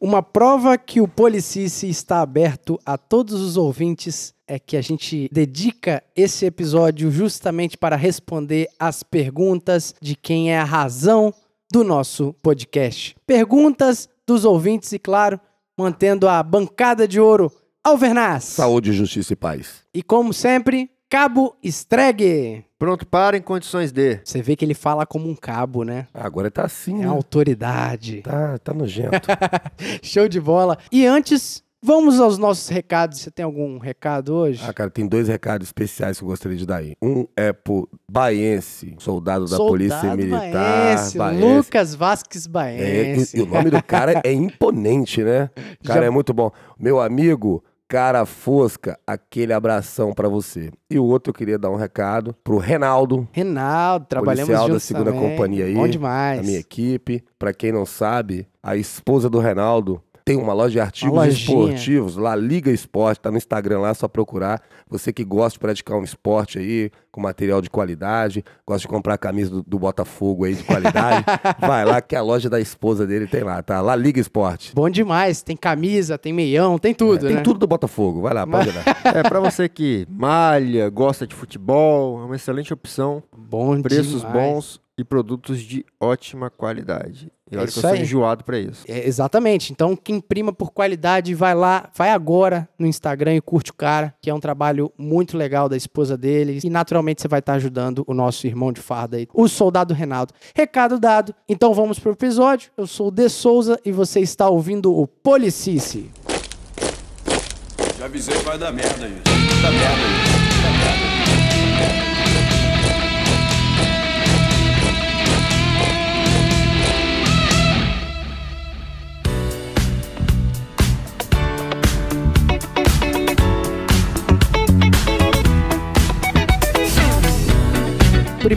Uma prova que o Policice está aberto a todos os ouvintes é que a gente dedica esse episódio justamente para responder as perguntas de quem é a razão do nosso podcast. Perguntas dos ouvintes e, claro, mantendo a bancada de ouro Alvernaz. Saúde, justiça e paz. E como sempre, Cabo Estregue. Pronto para em condições de. Você vê que ele fala como um cabo, né? Agora tá assim, É né? autoridade. Tá, tá nojento. Show de bola. E antes, vamos aos nossos recados. Você tem algum recado hoje? ah, cara, tem dois recados especiais que eu gostaria de dar aí. Um é pro Baense, soldado da Polícia Soldado Militar. Baense, Baense. Lucas Vasques É, Baense. e, e o nome do cara é imponente, né? O cara Já- é muito bom. Meu amigo, cara fosca, aquele abração pra você. E o outro eu queria dar um recado pro Renaldo, Reinaldo, trabalhamos policial da segunda também. companhia aí, Bom demais. da minha equipe. Pra quem não sabe, a esposa do Renaldo tem uma loja de artigos esportivos, lá Liga Esporte, tá no Instagram lá, é só procurar. Você que gosta de praticar um esporte aí, com material de qualidade, gosta de comprar a camisa do, do Botafogo aí de qualidade, vai lá que a loja da esposa dele tem lá, tá? Lá Liga Esporte. Bom demais. Tem camisa, tem meião, tem tudo, tem né? tudo do Botafogo, vai lá, pode olhar. É, para você que malha, gosta de futebol, é uma excelente opção. Bom Preços demais. bons e produtos de ótima qualidade. E É olha que isso eu sou aí. enjoado pra isso. É, exatamente. Então, quem prima por qualidade, vai lá, vai agora no Instagram e curte o cara, que é um trabalho muito legal da esposa dele. E naturalmente você vai estar ajudando o nosso irmão de farda aí, o soldado Renaldo. Recado dado. Então vamos pro episódio. Eu sou o De Souza e você está ouvindo o Policice. Já avisei que vai dar merda isso. Dá merda isso. Dá merda.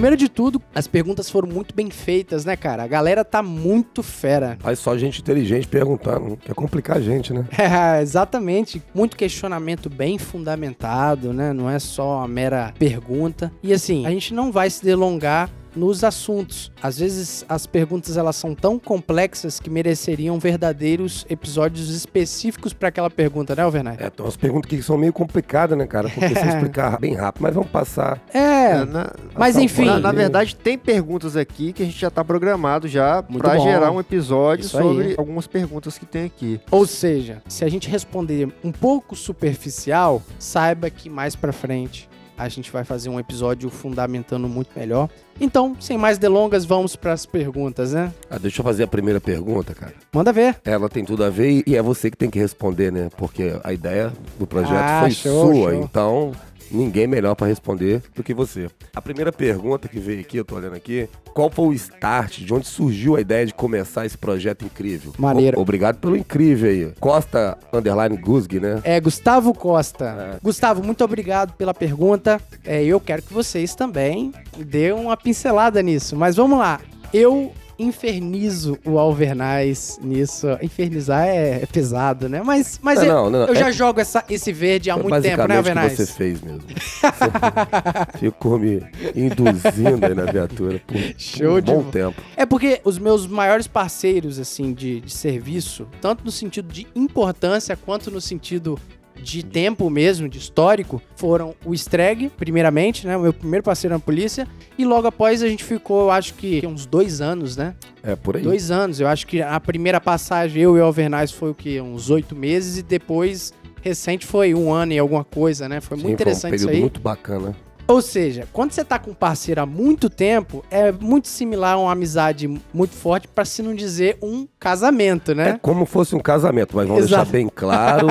Primeiro de tudo, as perguntas foram muito bem feitas, né, cara? A galera tá muito fera. Mas só gente inteligente perguntando, quer complicar a gente, né? É, exatamente. Muito questionamento bem fundamentado, né? Não é só uma mera pergunta. E assim, a gente não vai se delongar nos assuntos. Às vezes as perguntas elas são tão complexas que mereceriam verdadeiros episódios específicos para aquela pergunta, né, Alvernay? É, tem umas perguntas que são meio complicadas, né, cara? Porque se explicar bem rápido, mas vamos passar. É, É, na, mas passar enfim. na, na verdade, tem perguntas aqui que a gente já tá programado já bom. gerar um episódio Isso aí. sobre algumas perguntas que tem aqui. Ou seja, se a gente responder um pouco superficial, saiba que mais pra frente a gente vai fazer um episódio fundamentando muito melhor. Então, sem mais delongas, vamos pras perguntas, né? Ah, deixa eu fazer a primeira pergunta, cara. Manda ver. Ela tem tudo a ver e é você que tem que responder, né? Porque a ideia do projeto Ah, foi show, sua, show. então ninguém melhor pra responder do que você. A primeira pergunta que veio aqui, eu tô olhando aqui, qual foi o start, de onde surgiu a ideia de começar esse projeto incrível? Maneiro. O- obrigado pelo incrível aí. Costa Underline Gusg, né? É Gustavo Costa. Gustavo, muito obrigado pela pergunta. É, eu quero que vocês também dêem uma pincelada nisso. Mas vamos lá. Eu infernizo o Alvernais nisso. Infernizar é, é pesado, né? Mas, mas Não, eu, não, não, eu já é- jogo essa- esse verde há muito tempo, né, Alvernais? que você fez mesmo. Você ficou me induzindo aí na viatura por, Show um de bom bo- tempo. É porque os meus maiores parceiros, assim, de, de serviço, tanto no sentido de importância quanto no sentido de tempo mesmo, de histórico, foram o Streg, primeiramente, né? O meu primeiro parceiro na polícia. E logo após a gente ficou, eu acho que uns dois anos, né? É por aí. Dois anos. Eu acho que a primeira passagem, eu e o Alvernais, foi o quê? Uns oito meses. E depois, recente, foi um ano e alguma coisa, né? Foi Sim, muito interessante foi um isso período aí. muito bacana. Ou seja, quando você tá com um parceiro há muito tempo, é muito similar a uma amizade muito forte, pra se não dizer um casamento, É né? como fosse um casamento, mas vamos Exato. deixar bem claro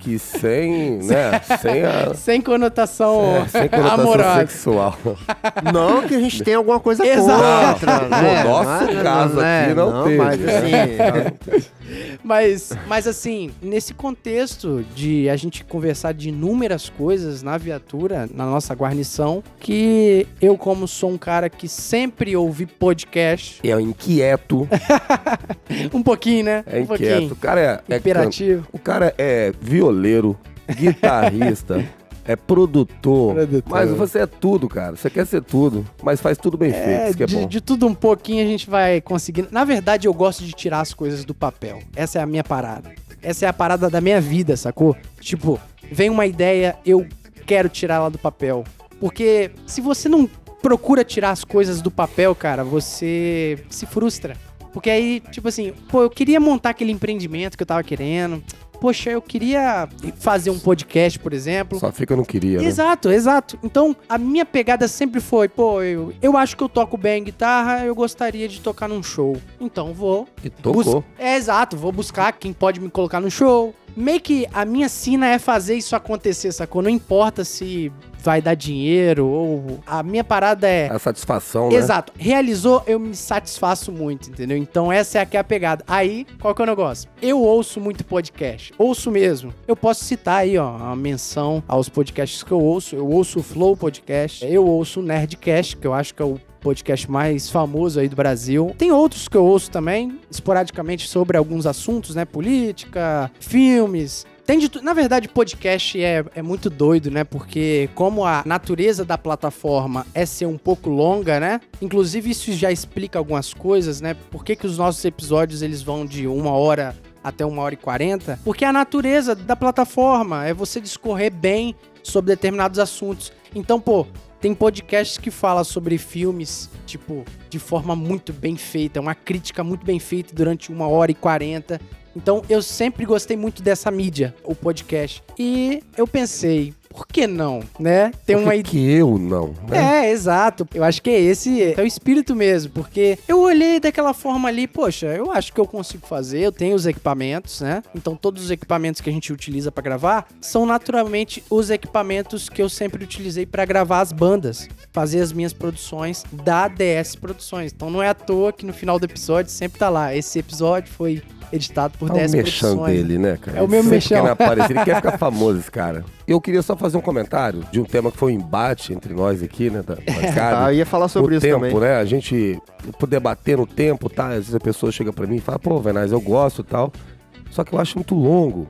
que sem, né, sem a Sem conotação é, sem conotação amorosa. sexual. Não que a gente tenha alguma coisa Exato. contra, No né? nosso Mas- caso é, aqui não teve, Mas né? assim, Mas, mas assim, nesse contexto de a gente conversar de inúmeras coisas na viatura, na nossa guarnição, que eu, como sou um cara que sempre ouvi podcast, É inquieto, um pouquinho, né? é um inquieto. O cara é, é can- Imperativo. o cara é violeiro, guitarrista, é produtor, Produtor. Mas você é tudo, cara. Você quer ser tudo, mas faz tudo bem feito. É, Isso que é de, bom. de tudo um pouquinho a gente vai conseguindo. Na verdade, eu gosto de tirar as coisas do papel. Essa é a minha parada. Essa é a parada da minha vida, sacou? Tipo, vem uma ideia, eu quero tirar ela do papel. Porque se você não procura tirar as coisas do papel, cara, você se frustra. Porque aí, tipo assim, pô, eu queria montar aquele empreendimento que eu tava querendo. Poxa, eu queria fazer um podcast, por exemplo. Só fica não queria, né? Exato, exato. Então, a minha pegada sempre foi, pô, eu, eu acho que eu toco bem guitarra, eu gostaria de tocar num show. Então, vou. E tocou. É, exato, vou buscar quem pode me colocar no show. Meio que a minha sina é fazer isso acontecer, sacou? Não importa se vai dar dinheiro ou. A minha parada é. A satisfação, né? Exato. Realizou, eu me satisfaço muito, entendeu? Então essa é aqui a pegada. Aí, qual que é o negócio? Eu ouço muito podcast. Ouço mesmo. Eu posso citar aí, ó, uma menção aos podcasts que eu ouço. Eu ouço o Flow Podcast. Eu ouço o Nerdcast, que eu acho que é o podcast mais famoso aí do Brasil. Tem outros que eu ouço também, esporadicamente sobre alguns assuntos, né? Política, filmes, tem de Na verdade, podcast é, é muito doido, né? Porque como a natureza da plataforma é ser um pouco longa, né? Inclusive, isso já explica algumas coisas, né? Por que, que os nossos episódios eles vão de uma hora até uma hora e quarenta? Porque a natureza da plataforma é você discorrer bem sobre determinados assuntos. Então, pô, tem podcasts que falam sobre filmes, tipo, de forma muito bem feita, uma crítica muito bem feita durante uma hora e quarenta. Então eu sempre gostei muito dessa mídia, o podcast. E eu pensei, por que não, né? Tem Por uma que, eu não? né? É, exato. Eu acho que é esse é o espírito mesmo, porque eu olhei daquela forma ali, poxa, eu acho que eu consigo fazer, eu tenho os equipamentos, né? Então todos os equipamentos que a gente utiliza pra gravar são naturalmente os equipamentos que eu sempre utilizei pra gravar as bandas, fazer as minhas produções da DS Produções. Então não é à toa que no final do episódio sempre tá lá, esse episódio foi editado por É o mexão Produções. dele, né, cara? É o Sempre mexão. quer aparecer, ele quer ficar famoso, esse cara. Eu queria só fazer um comentário de um tema que foi um embate entre nós aqui, né, da bancada. Ah, eu ia falar sobre o isso tempo, também. né? A gente poder bater no tempo, tá? Às vezes a pessoa chega pra mim e fala, pô, Venaz, eu gosto e tal. Só que eu acho muito longo.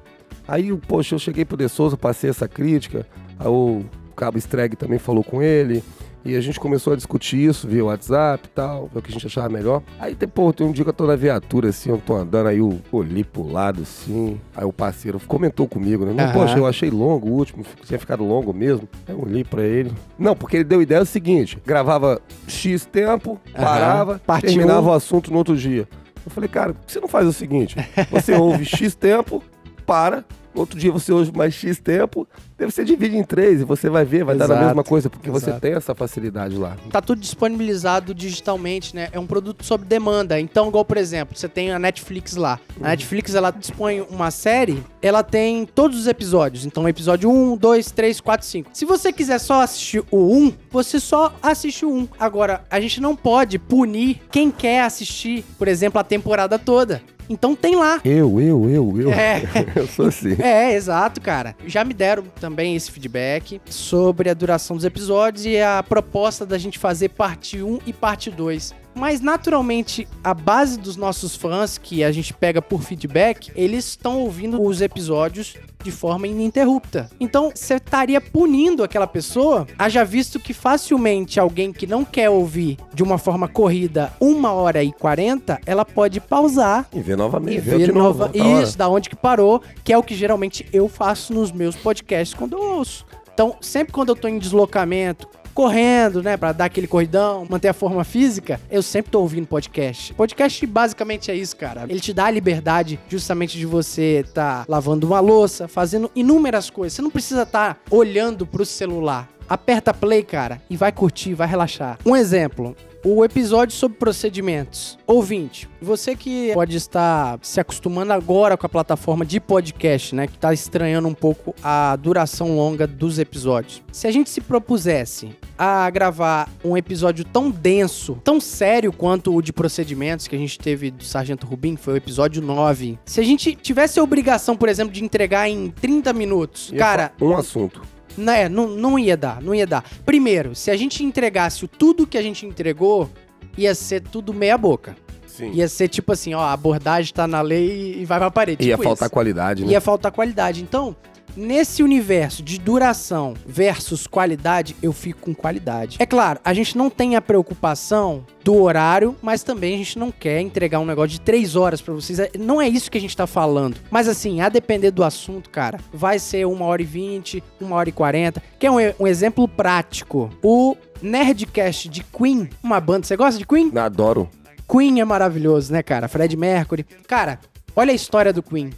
Aí, poxa, eu cheguei pro De Souza, passei essa crítica. Aí o Cabo Streg também falou com ele. E a gente começou a discutir isso via WhatsApp e tal, ver o que a gente achava melhor. Aí, pô, tem um dia que eu tô na viatura, assim, eu tô andando, aí eu olhei pro lado, assim. Aí o parceiro comentou comigo, né? Não, Aham. Poxa, eu achei longo o último, tinha ficado longo mesmo. Aí eu olhei pra ele. Não, porque ele deu ideia o seguinte: gravava X tempo, Aham. parava, Parte terminava o assunto no outro dia. Eu falei, cara, por que você não faz o seguinte? Você ouve X tempo, para, outro dia você ouve mais X tempo, você divide em três e você vai ver, vai dar na Exato, mesma coisa, porque você exato. tem essa facilidade lá. Tá tudo disponibilizado digitalmente, né? É um produto sob demanda. Então, igual, por exemplo, você tem a Netflix lá. A Netflix, ela dispõe uma série, ela tem todos os episódios. Então, episódio 1, 2, 3, 4, 5. Se você quiser só assistir o 1, você só assiste o 1. Agora, a gente não pode punir quem quer assistir, por exemplo, a temporada toda. Então tem lá. Eu, eu, eu, eu. É. eu sou assim. É, exato, cara. Já me deram também esse feedback sobre a duração dos episódios e a proposta da gente fazer parte 1 e parte 2. Mas naturalmente, a base dos nossos fãs, que a gente pega por feedback, eles estão ouvindo os episódios de forma ininterrupta. Então, você estaria punindo aquela pessoa, haja visto que facilmente alguém que não quer ouvir de uma forma corrida uma hora e 40, ela pode pausar E ver novamente. e ver ver de novo. nova... outra hora. Isso, da onde que parou, que é o que geralmente eu faço nos meus podcasts quando eu ouço. Então, sempre quando eu tô em deslocamento, correndo, né, Pra dar aquele corridão, manter a forma física, eu sempre tô ouvindo podcast. Podcast basicamente é isso, cara. Ele te dá a liberdade justamente de você tá lavando uma louça, fazendo inúmeras coisas. Você não precisa estar olhando pro celular. Aperta play, cara, e vai curtir, vai relaxar. Um exemplo, o episódio sobre procedimentos. Ouvinte, você que pode estar se acostumando agora com a plataforma de podcast, né? Que tá estranhando um pouco a duração longa dos episódios. Se a gente se propusesse a gravar um episódio tão denso, tão sério quanto o de procedimentos que a gente teve do Sargento Rubim, que foi o episódio 9. Se a gente tivesse a obrigação, por exemplo, de entregar em 30 minutos, Ia cara, Um assunto. né, não, não ia dar, não ia dar. Primeiro, se a gente entregasse o tudo que a gente entregou, ia ser tudo meia boca. Sim. Ia ser tipo assim, ó, a abordagem tá na lei e vai pra parede. Ia tipo faltar isso. qualidade, né? Ia faltar qualidade. Então, nesse universo de duração versus qualidade, eu fico com qualidade. É claro, a gente não tem a preocupação do horário, mas também a gente não quer entregar um negócio de três horas pra vocês. É- Não é isso que a gente tá falando. Mas assim, a depender do assunto, cara, vai ser uma hora e vinte, uma hora e quarenta. Que é um, um exemplo prático. O Nerdcast de Queen, uma banda. Você gosta de Queen? Adoro. Queen é maravilhoso, né, cara? Fred Mercury. Cara, olha a história do Queen.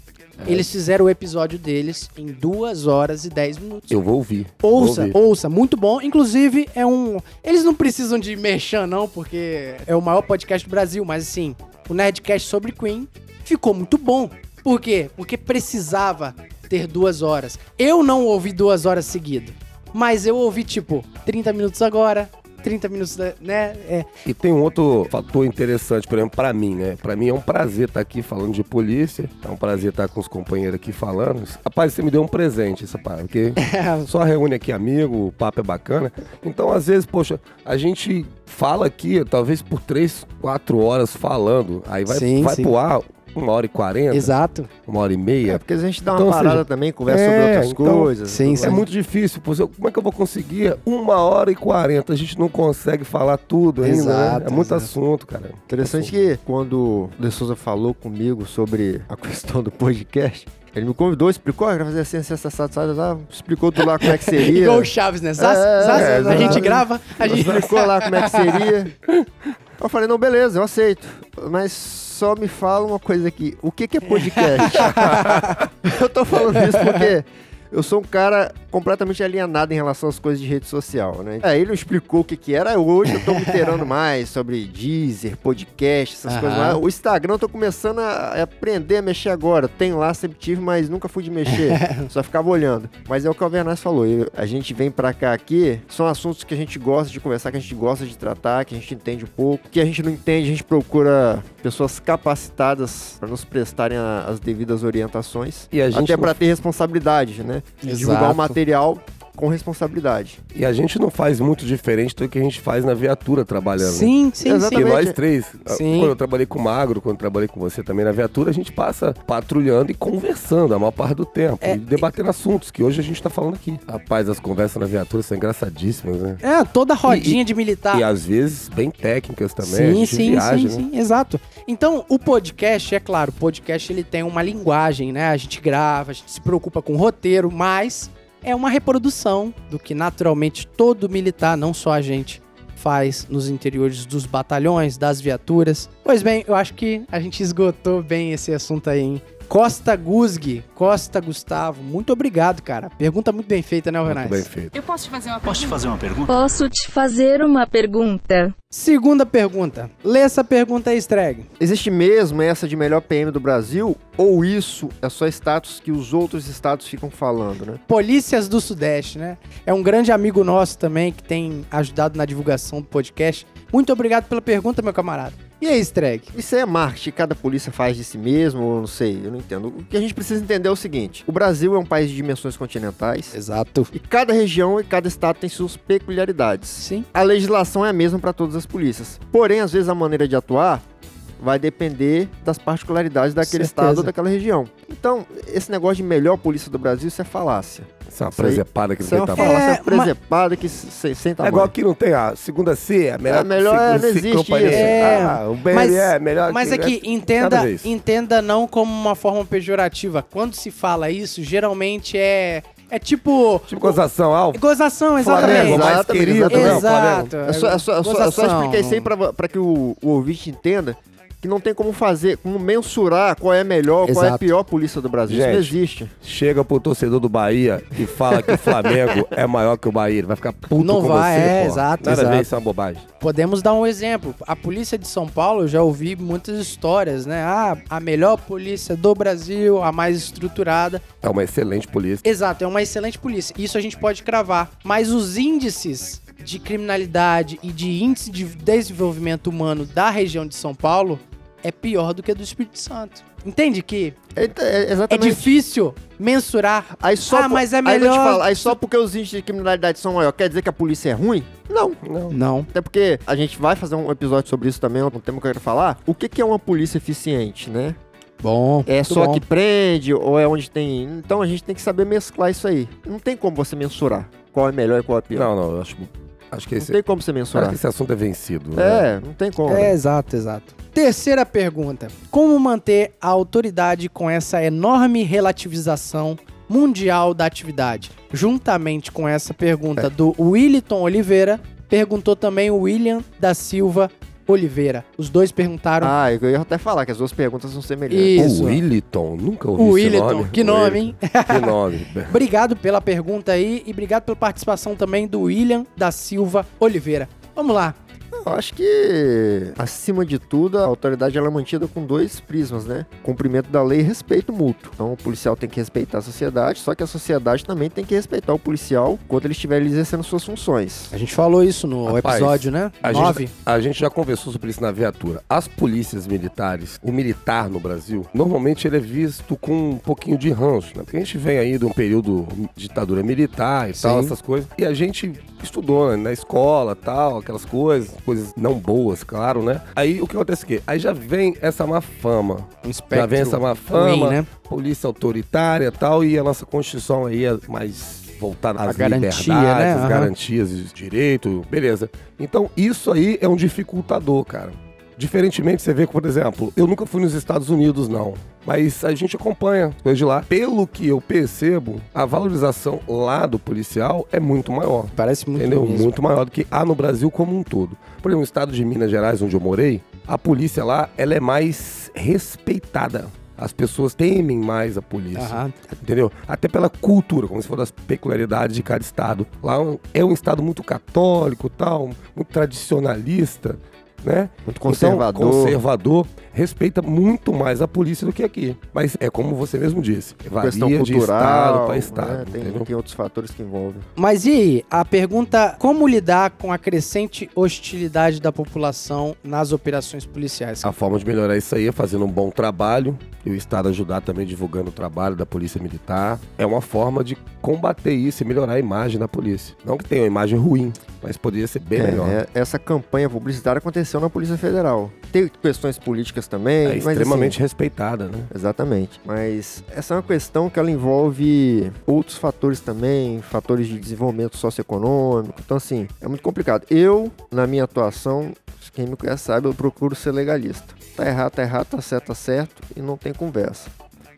Eles fizeram o episódio deles em 2 horas e 10 minutos. Eu vou ouvir. Ouça, vou ouvir. ouça, muito bom. Inclusive, é um. Eles não precisam de merchan, não, porque é o maior podcast do Brasil, mas assim, o Nerdcast sobre Queen ficou muito bom. Por quê? Porque precisava ter duas horas. Eu não ouvi duas horas seguidas, mas eu ouvi, tipo, 30 minutos agora, 30 minutos, né? É, E tem um outro fator interessante, por exemplo, pra mim, né? Pra mim é um prazer estar aqui falando de polícia. É um prazer estar com os companheiros aqui falando. Rapaz, você me deu um presente, essa parada, porque só reúne aqui amigo, o papo é bacana. Então, às vezes, poxa, a gente fala aqui, talvez por três, quatro horas falando. Aí vai, Sim, vai sim. pro ar uma hora e quarenta, exato. uma hora e É, meia. porque a gente dá uma Então, parada seja, também, conversa é, sobre outras então, coisas. sim, tudo É muito difícil, pô. Como é que eu vou conseguir uma hora e quarenta? A gente não consegue falar tudo ainda, Exato, né? É muito exato. assunto, cara. Interessante que quando o De Souza falou comigo sobre a questão do podcast, ele me convidou, explicou, ah, fazer assim, assim, assado, assado, assado, explicou tudo lá como é que seria. Igual o Chaves, né? Zaz, É, zaz, é, a gente grava, a gente... explicou lá como é que seria. Eu falei, não, beleza, eu aceito. Mas só me fala uma coisa aqui. O que, que é podcast? eu tô falando isso porque eu sou um cara completamente alienado em relação às coisas de rede social, né? Aí ele explicou o que que era. Hoje eu tô me inteirando mais sobre Deezer, podcast, essas Aham. coisas mais. O Instagram eu tô começando a aprender a mexer agora. Tenho lá, sempre tive, mas nunca fui de mexer. Só ficava olhando. Mas é o que o Alvernaz falou. eu- a gente vem pra cá aqui, são assuntos que a gente gosta de conversar, que a gente gosta de tratar, que a gente entende um pouco. Que a gente não entende, a gente procura pessoas capacitadas pra nos prestarem a- as devidas orientações. E a gente Até não- pra ter responsabilidade, né? Exato. Divulgar o material com responsabilidade. E a gente não faz muito diferente do que a gente faz na viatura trabalhando. né? Sim, sim, Exatamente. Sim. nós três, Sim. quando eu trabalhei com o Magro, quando eu trabalhei com você também na viatura, a gente passa patrulhando e conversando a maior parte do tempo. É, e debatendo assuntos que hoje a gente tá falando aqui. Rapaz, as conversas na viatura são engraçadíssimas, né? É, toda rodinha de militar. E às vezes bem técnicas também. a Sim, gente sim, viaja, sim, né? sim, exato. Então, o podcast, é claro, o podcast ele tem uma linguagem, né? A gente grava, a gente se preocupa com o roteiro, mas é uma reprodução do que naturalmente todo militar, não só a gente, faz nos interiores dos batalhões, das viaturas. Pois bem, eu acho que a gente esgotou bem esse assunto aí, hein? Costa Gusg, Costa Gustavo, muito obrigado, cara. Pergunta muito bem feita, né, Muito Renais? bem feito. Eu posso te fazer uma Posso te fazer uma pergunta? Posso te fazer uma pergunta? Segunda pergunta. Lê essa pergunta aí, Streg. Existe mesmo essa de melhor PM do Brasil? Ou isso é só status que os outros estados ficam falando, né? Polícias do Sudeste, né? É um grande amigo nosso também que tem ajudado na divulgação do podcast. Muito obrigado pela pergunta, meu camarada. E aí, Streg? Isso é marketing, cada polícia faz de si mesmo, ou não sei, eu não entendo. O que a gente precisa entender é o seguinte: o Brasil é um país de dimensões continentais, Exato. e cada região e cada estado tem suas peculiaridades. Sim. A legislação é a mesma para todas as polícias. Porém, às vezes a maneira de atuar vai depender das particularidades daquele Certeza. estado ou daquela região. Então, esse negócio de melhor polícia do Brasil, isso é falácia. Isso é uma Isso presepada que não Isso é tem uma tamanho. falácia É, presepada que se- sem É tamanho. igual que não tem a segunda C, a melhor, É, melhor é, não existe isso. É, ah, o BLE mas- é melhor Mas que... aqui, Nada entenda, a isso. entenda não como uma forma pejorativa. Quando se fala isso, geralmente é é tipo Tipo gozação, Alvo. gozação, Flamengo, exatamente. mais Exatamente, querido, né? Exato. Flamengo. É só, é só, é só, eu só expliquei isso aí pra, pra que o, o ouvinte entenda que não tem como fazer, como mensurar qual é a melhor, qual é a Exato. pior polícia do Brasil. Isso não Gente. existe. Chega pro torcedor do Bahia e fala que o Flamengo é maior que o Bahia. Ele vai ficar puto Não com vai, você, é, exato, Nada exato. isso é uma bobagem. Podemos dar um exemplo. A polícia de São Paulo, eu já ouvi muitas histórias, né? Ah, a melhor polícia do Brasil, a mais estruturada. É uma excelente polícia. Exato, é uma excelente polícia. Isso a gente pode cravar. Mas os índices de criminalidade e de índice de desenvolvimento humano da região de São Paulo é pior do que a do Espírito Santo. Entende que É, é é exatamente. difícil mensurar. Aí só Ah, po- mas é Aí, eu te melhor- falo, aí só porque os índices de criminalidade são maiores, quer dizer que a polícia é ruim? Não. Não. Não. Até porque a gente vai fazer um episódio sobre isso também, um tema que eu quero falar. O que, que é uma polícia eficiente, né? Bom. É só bom. que prende ou é onde tem. Então a gente tem que saber mesclar isso aí. Não tem como você mensurar qual é melhor e qual é pior. Não, não, eu acho, acho que Não esse, tem como você acho mensurar. que esse assunto é vencido. né? É, não tem como. É, exato, exato. Terceira pergunta. Como manter a autoridade com essa enorme relativização mundial da atividade? Juntamente com essa pergunta do Williton Oliveira, perguntou também o William da Silva Oliveira. Os dois perguntaram. Ah, eu ia até falar que as duas perguntas são semelhantes. Isso. O Williton, nunca ouvi o esse Williton, nome. que nome, hein? Que nome. Obrigado pela pergunta aí e obrigado pela participação também do William da Silva Oliveira. Vamos lá. Eu acho que, acima de tudo, a autoridade ela é mantida com dois prismas, né? Cumprimento da lei e respeito mútuo. Então, o policial tem que respeitar a sociedade, só que a sociedade também tem que respeitar o policial quando ele estiver exercendo suas funções. A gente falou isso no Rapaz, episódio, né? A Nove. gente, a gente já conversou sobre isso na viatura. As polícias militares, o militar no Brasil, normalmente ele é visto com um pouquinho de ranço, né? Porque a gente vem aí de um período de ditadura militar e tal, Sim. essas coisas. E a gente estudou né, na escola tal, aquelas coisas, coisas não boas, claro, né? Aí o que acontece aqui? Aí já vem essa má fama. Um Já vem essa má fama, ruim, né? polícia autoritária e tal, e a nossa Constituição aí é mais voltada A às garantia, liberdades, né? Aham. garantias de direito, beleza. Então isso aí é um dificultador, cara. Diferentemente, você vê que, por exemplo, eu nunca fui nos Estados Unidos, não. Mas a gente acompanha coisas de lá. Pelo que eu percebo, a valorização lá do policial é muito maior. Parece muito Entendeu? mesmo. Muito maior do que há no Brasil como um todo. Por exemplo, no estado de Minas Gerais, onde eu morei, a polícia lá, ela é mais respeitada. As pessoas temem mais a polícia. Aham. Entendeu? Até pela cultura, como se fosse das peculiaridades de cada estado. Lá é um estado muito católico, tal, muito tradicionalista, né? Muito conservador. Então, conservador, respeita muito mais a polícia do que aqui. Mas é como você mesmo disse, Questão varia de estado cultural, para né? estado, tem, entendeu? tem outros fatores que envolvem. Mas e aí, a pergunta: como lidar com a crescente hostilidade da população nas operações policiais? A forma de melhorar isso aí é fazendo um bom trabalho e o Estado ajudar também divulgando o trabalho da Polícia Militar. É uma forma de combater isso e melhorar a imagem da polícia. Não que tenha uma imagem ruim, mas poderia ser bem É, melhor. é, essa campanha publicitária aconteceu na Polícia Federal. Tem questões políticas também, É mas extremamente assim, respeitada, né? Exatamente. Mas essa é uma questão que ela envolve outros fatores também, fatores de desenvolvimento socioeconômico. Então, assim, é muito complicado. Eu, na minha atuação, quem me conhece sabe, eu procuro ser legalista. Tá errado, tá errado, tá certo, tá certo, e não tem conversa.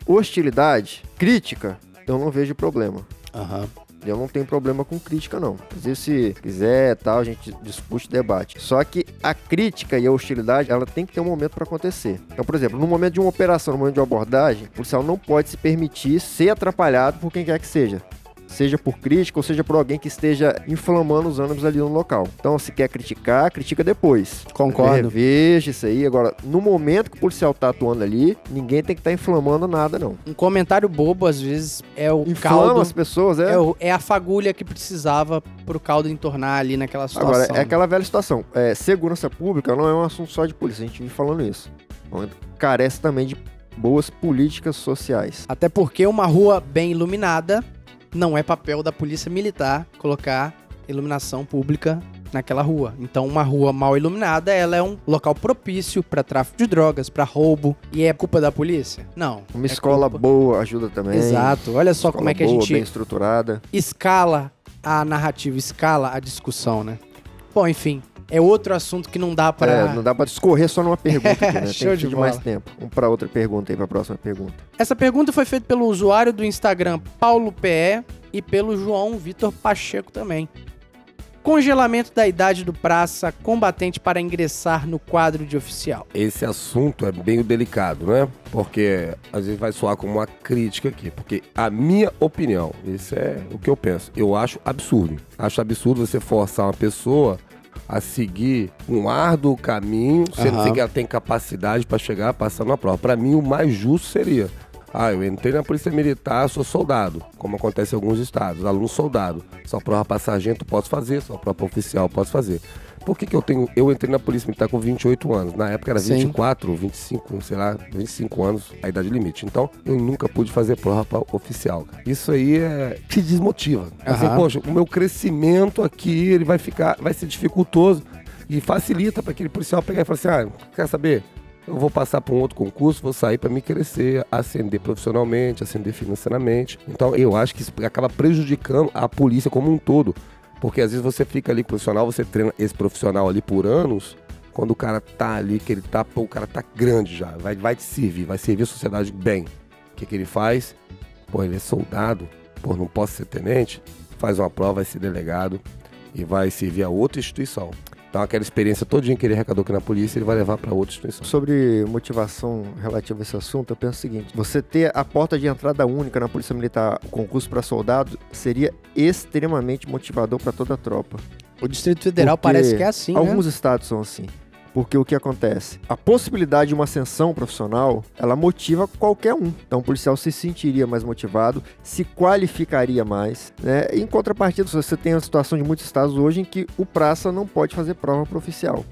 Hostilidade, crítica, eu não vejo problema. Aham. Eu não tenho problema com crítica, não. Se quiser, tal, a gente discute, debate. Só que a crítica e a hostilidade, ela tem que ter um momento para acontecer. Então, por exemplo, no momento de uma operação, no momento de uma abordagem, o policial não pode se permitir ser atrapalhado por quem quer que seja. Seja por crítica ou seja por alguém que esteja inflamando os ânimos ali no local. Então, se quer criticar, critica depois. Concordo. Reveja isso aí. Agora, no momento que o policial tá atuando ali, ninguém tem que estar inflamando nada, não. Um comentário bobo, às vezes, é o Inflama caldo. as pessoas, é. É, o- é a fagulha que precisava pro caldo entornar ali naquela situação. Agora, é aquela velha situação. É, segurança pública não é um assunto só de polícia, a gente vive falando isso. Carece também de boas políticas sociais. Até porque uma rua bem iluminada não é papel da polícia militar colocar iluminação pública naquela rua. Então, uma rua mal iluminada, ela é um local propício para tráfico de drogas, para roubo, e é culpa da polícia? Não. Uma é escola culpa- boa ajuda também. Exato. Olha só como é que a boa, gente bem estruturada. escala a narrativa, escala a discussão, né? Bom, enfim, é outro assunto que não dá para É, não dá pra discorrer só numa pergunta aqui, né? Tem Show que de de mais bola. tempo. Vamos pra outra pergunta aí, pra próxima pergunta. Essa pergunta foi feita pelo usuário do Instagram Paulo PE e pelo João Vitor Pacheco também. Congelamento da idade do praça combatente para ingressar no quadro de oficial. Esse assunto é bem delicado, né? Porque às vezes vai soar como uma crítica aqui. Porque a minha opinião, isso é o que eu penso, eu acho absurdo. Acho absurdo você forçar uma pessoa a seguir um árduo caminho, sendo Aham. que ela tem capacidade para chegar passando a prova. Para mim, o mais justo seria. Ah, eu entrei na Polícia Militar, sou soldado, como acontece em alguns estados, aluno soldado. Só prova para sargento posso fazer, só prova para oficial posso fazer. Por que, que eu tenho. Eu entrei na Polícia Militar com 28 anos. Na época era Sim. 24, 25, sei lá, 25 anos, a idade limite. Então, eu nunca pude fazer prova oficial. cara. Isso aí é. te desmotiva. Assim, Aham. poxa, o meu crescimento aqui, ele vai ficar. vai ser dificultoso. E facilita para aquele policial pegar e falar assim: ah, quer saber? eu vou passar para um outro concurso, vou sair para me crescer, ascender profissionalmente, ascender financeiramente. Então eu acho que isso acaba prejudicando a polícia como um todo. Porque às vezes você fica ali profissional, você treina esse profissional ali por anos, quando o cara tá ali, que ele tá, pô, o cara tá grande já, vai, vai te servir, vai servir a sociedade bem. O que, que ele faz? Pô, ele é soldado, pô, não posso ser tenente, faz uma prova, vai ser delegado e vai servir a outra instituição. Então aquela experiência todinha que ele arrecadou aqui na polícia, ele vai levar para outra instituição. Sobre motivação relativa a esse assunto, eu penso o seguinte: você ter a porta de entrada única na Polícia Militar, o concurso para soldado, seria extremamente motivador para toda a tropa. O Distrito Federal Porque parece que é assim, né? Alguns estados são assim. Porque o que acontece? A possibilidade de uma ascensão profissional, ela motiva qualquer um. Então o policial se sentiria mais motivado, se qualificaria mais. Né? Em contrapartida, você tem a situação de muitos estados hoje em que o praça não pode fazer prova para oficial.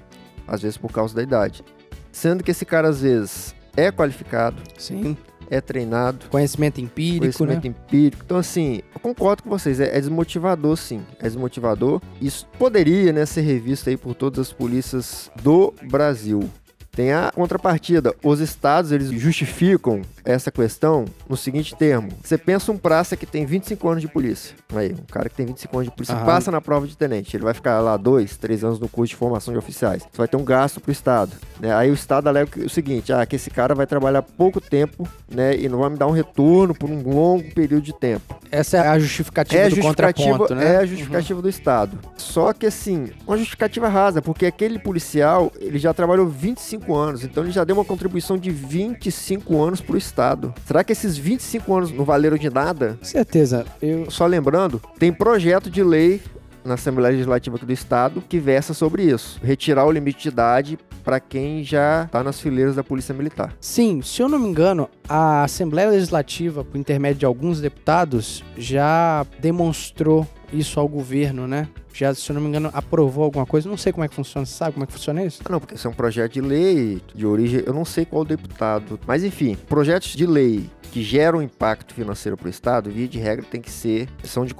Às vezes por causa da idade. Sendo que esse cara, às vezes, é qualificado, Sim. É treinado, Conhecimento empírico, conhecimento né? empírico. Então, assim, eu concordo com vocês, é, é desmotivador, sim. É desmotivador. Isso poderia né, ser revisto aí por todas as polícias do Brasil. Tem a contrapartida. Os estados, eles justificam essa questão no seguinte termo. Você pensa um praça que tem 25 anos de polícia. Aí, um cara que tem 25 anos de polícia Aham. passa na prova de tenente. Ele vai ficar lá dois, três anos no curso de formação de oficiais. Você vai ter um gasto pro estado. né? Aí o estado alega o seguinte, ah, que esse cara vai trabalhar pouco tempo, né, e não vai me dar um retorno por um longo período de tempo. Essa é a justificativa É do justificativa, contraponto, né? é a justificativa do Estado. Só que assim, uma justificativa rasa, porque aquele policial, ele já trabalhou 25 anos, então ele já deu uma contribuição de 25 anos pro Estado. Será que esses 25 anos não valeram de nada? Certeza. Eu... Só lembrando, tem projeto de lei na Assembleia Legislativa aqui do Estado que versa sobre isso. Retirar o limite de idade para quem já está nas fileiras da Polícia Militar. Sim, se eu não me engano, a Assembleia Legislativa, por intermédio de alguns deputados, já demonstrou isso ao governo, né? Já, se eu não me engano, aprovou alguma coisa. Não sei como é que funciona. Você sabe como é que funciona isso? Não, porque isso é um projeto de lei de origem, eu não sei qual deputado, mas enfim, projetos de lei que geram impacto financeiro para o Estado, via de regra, tem que ser, são de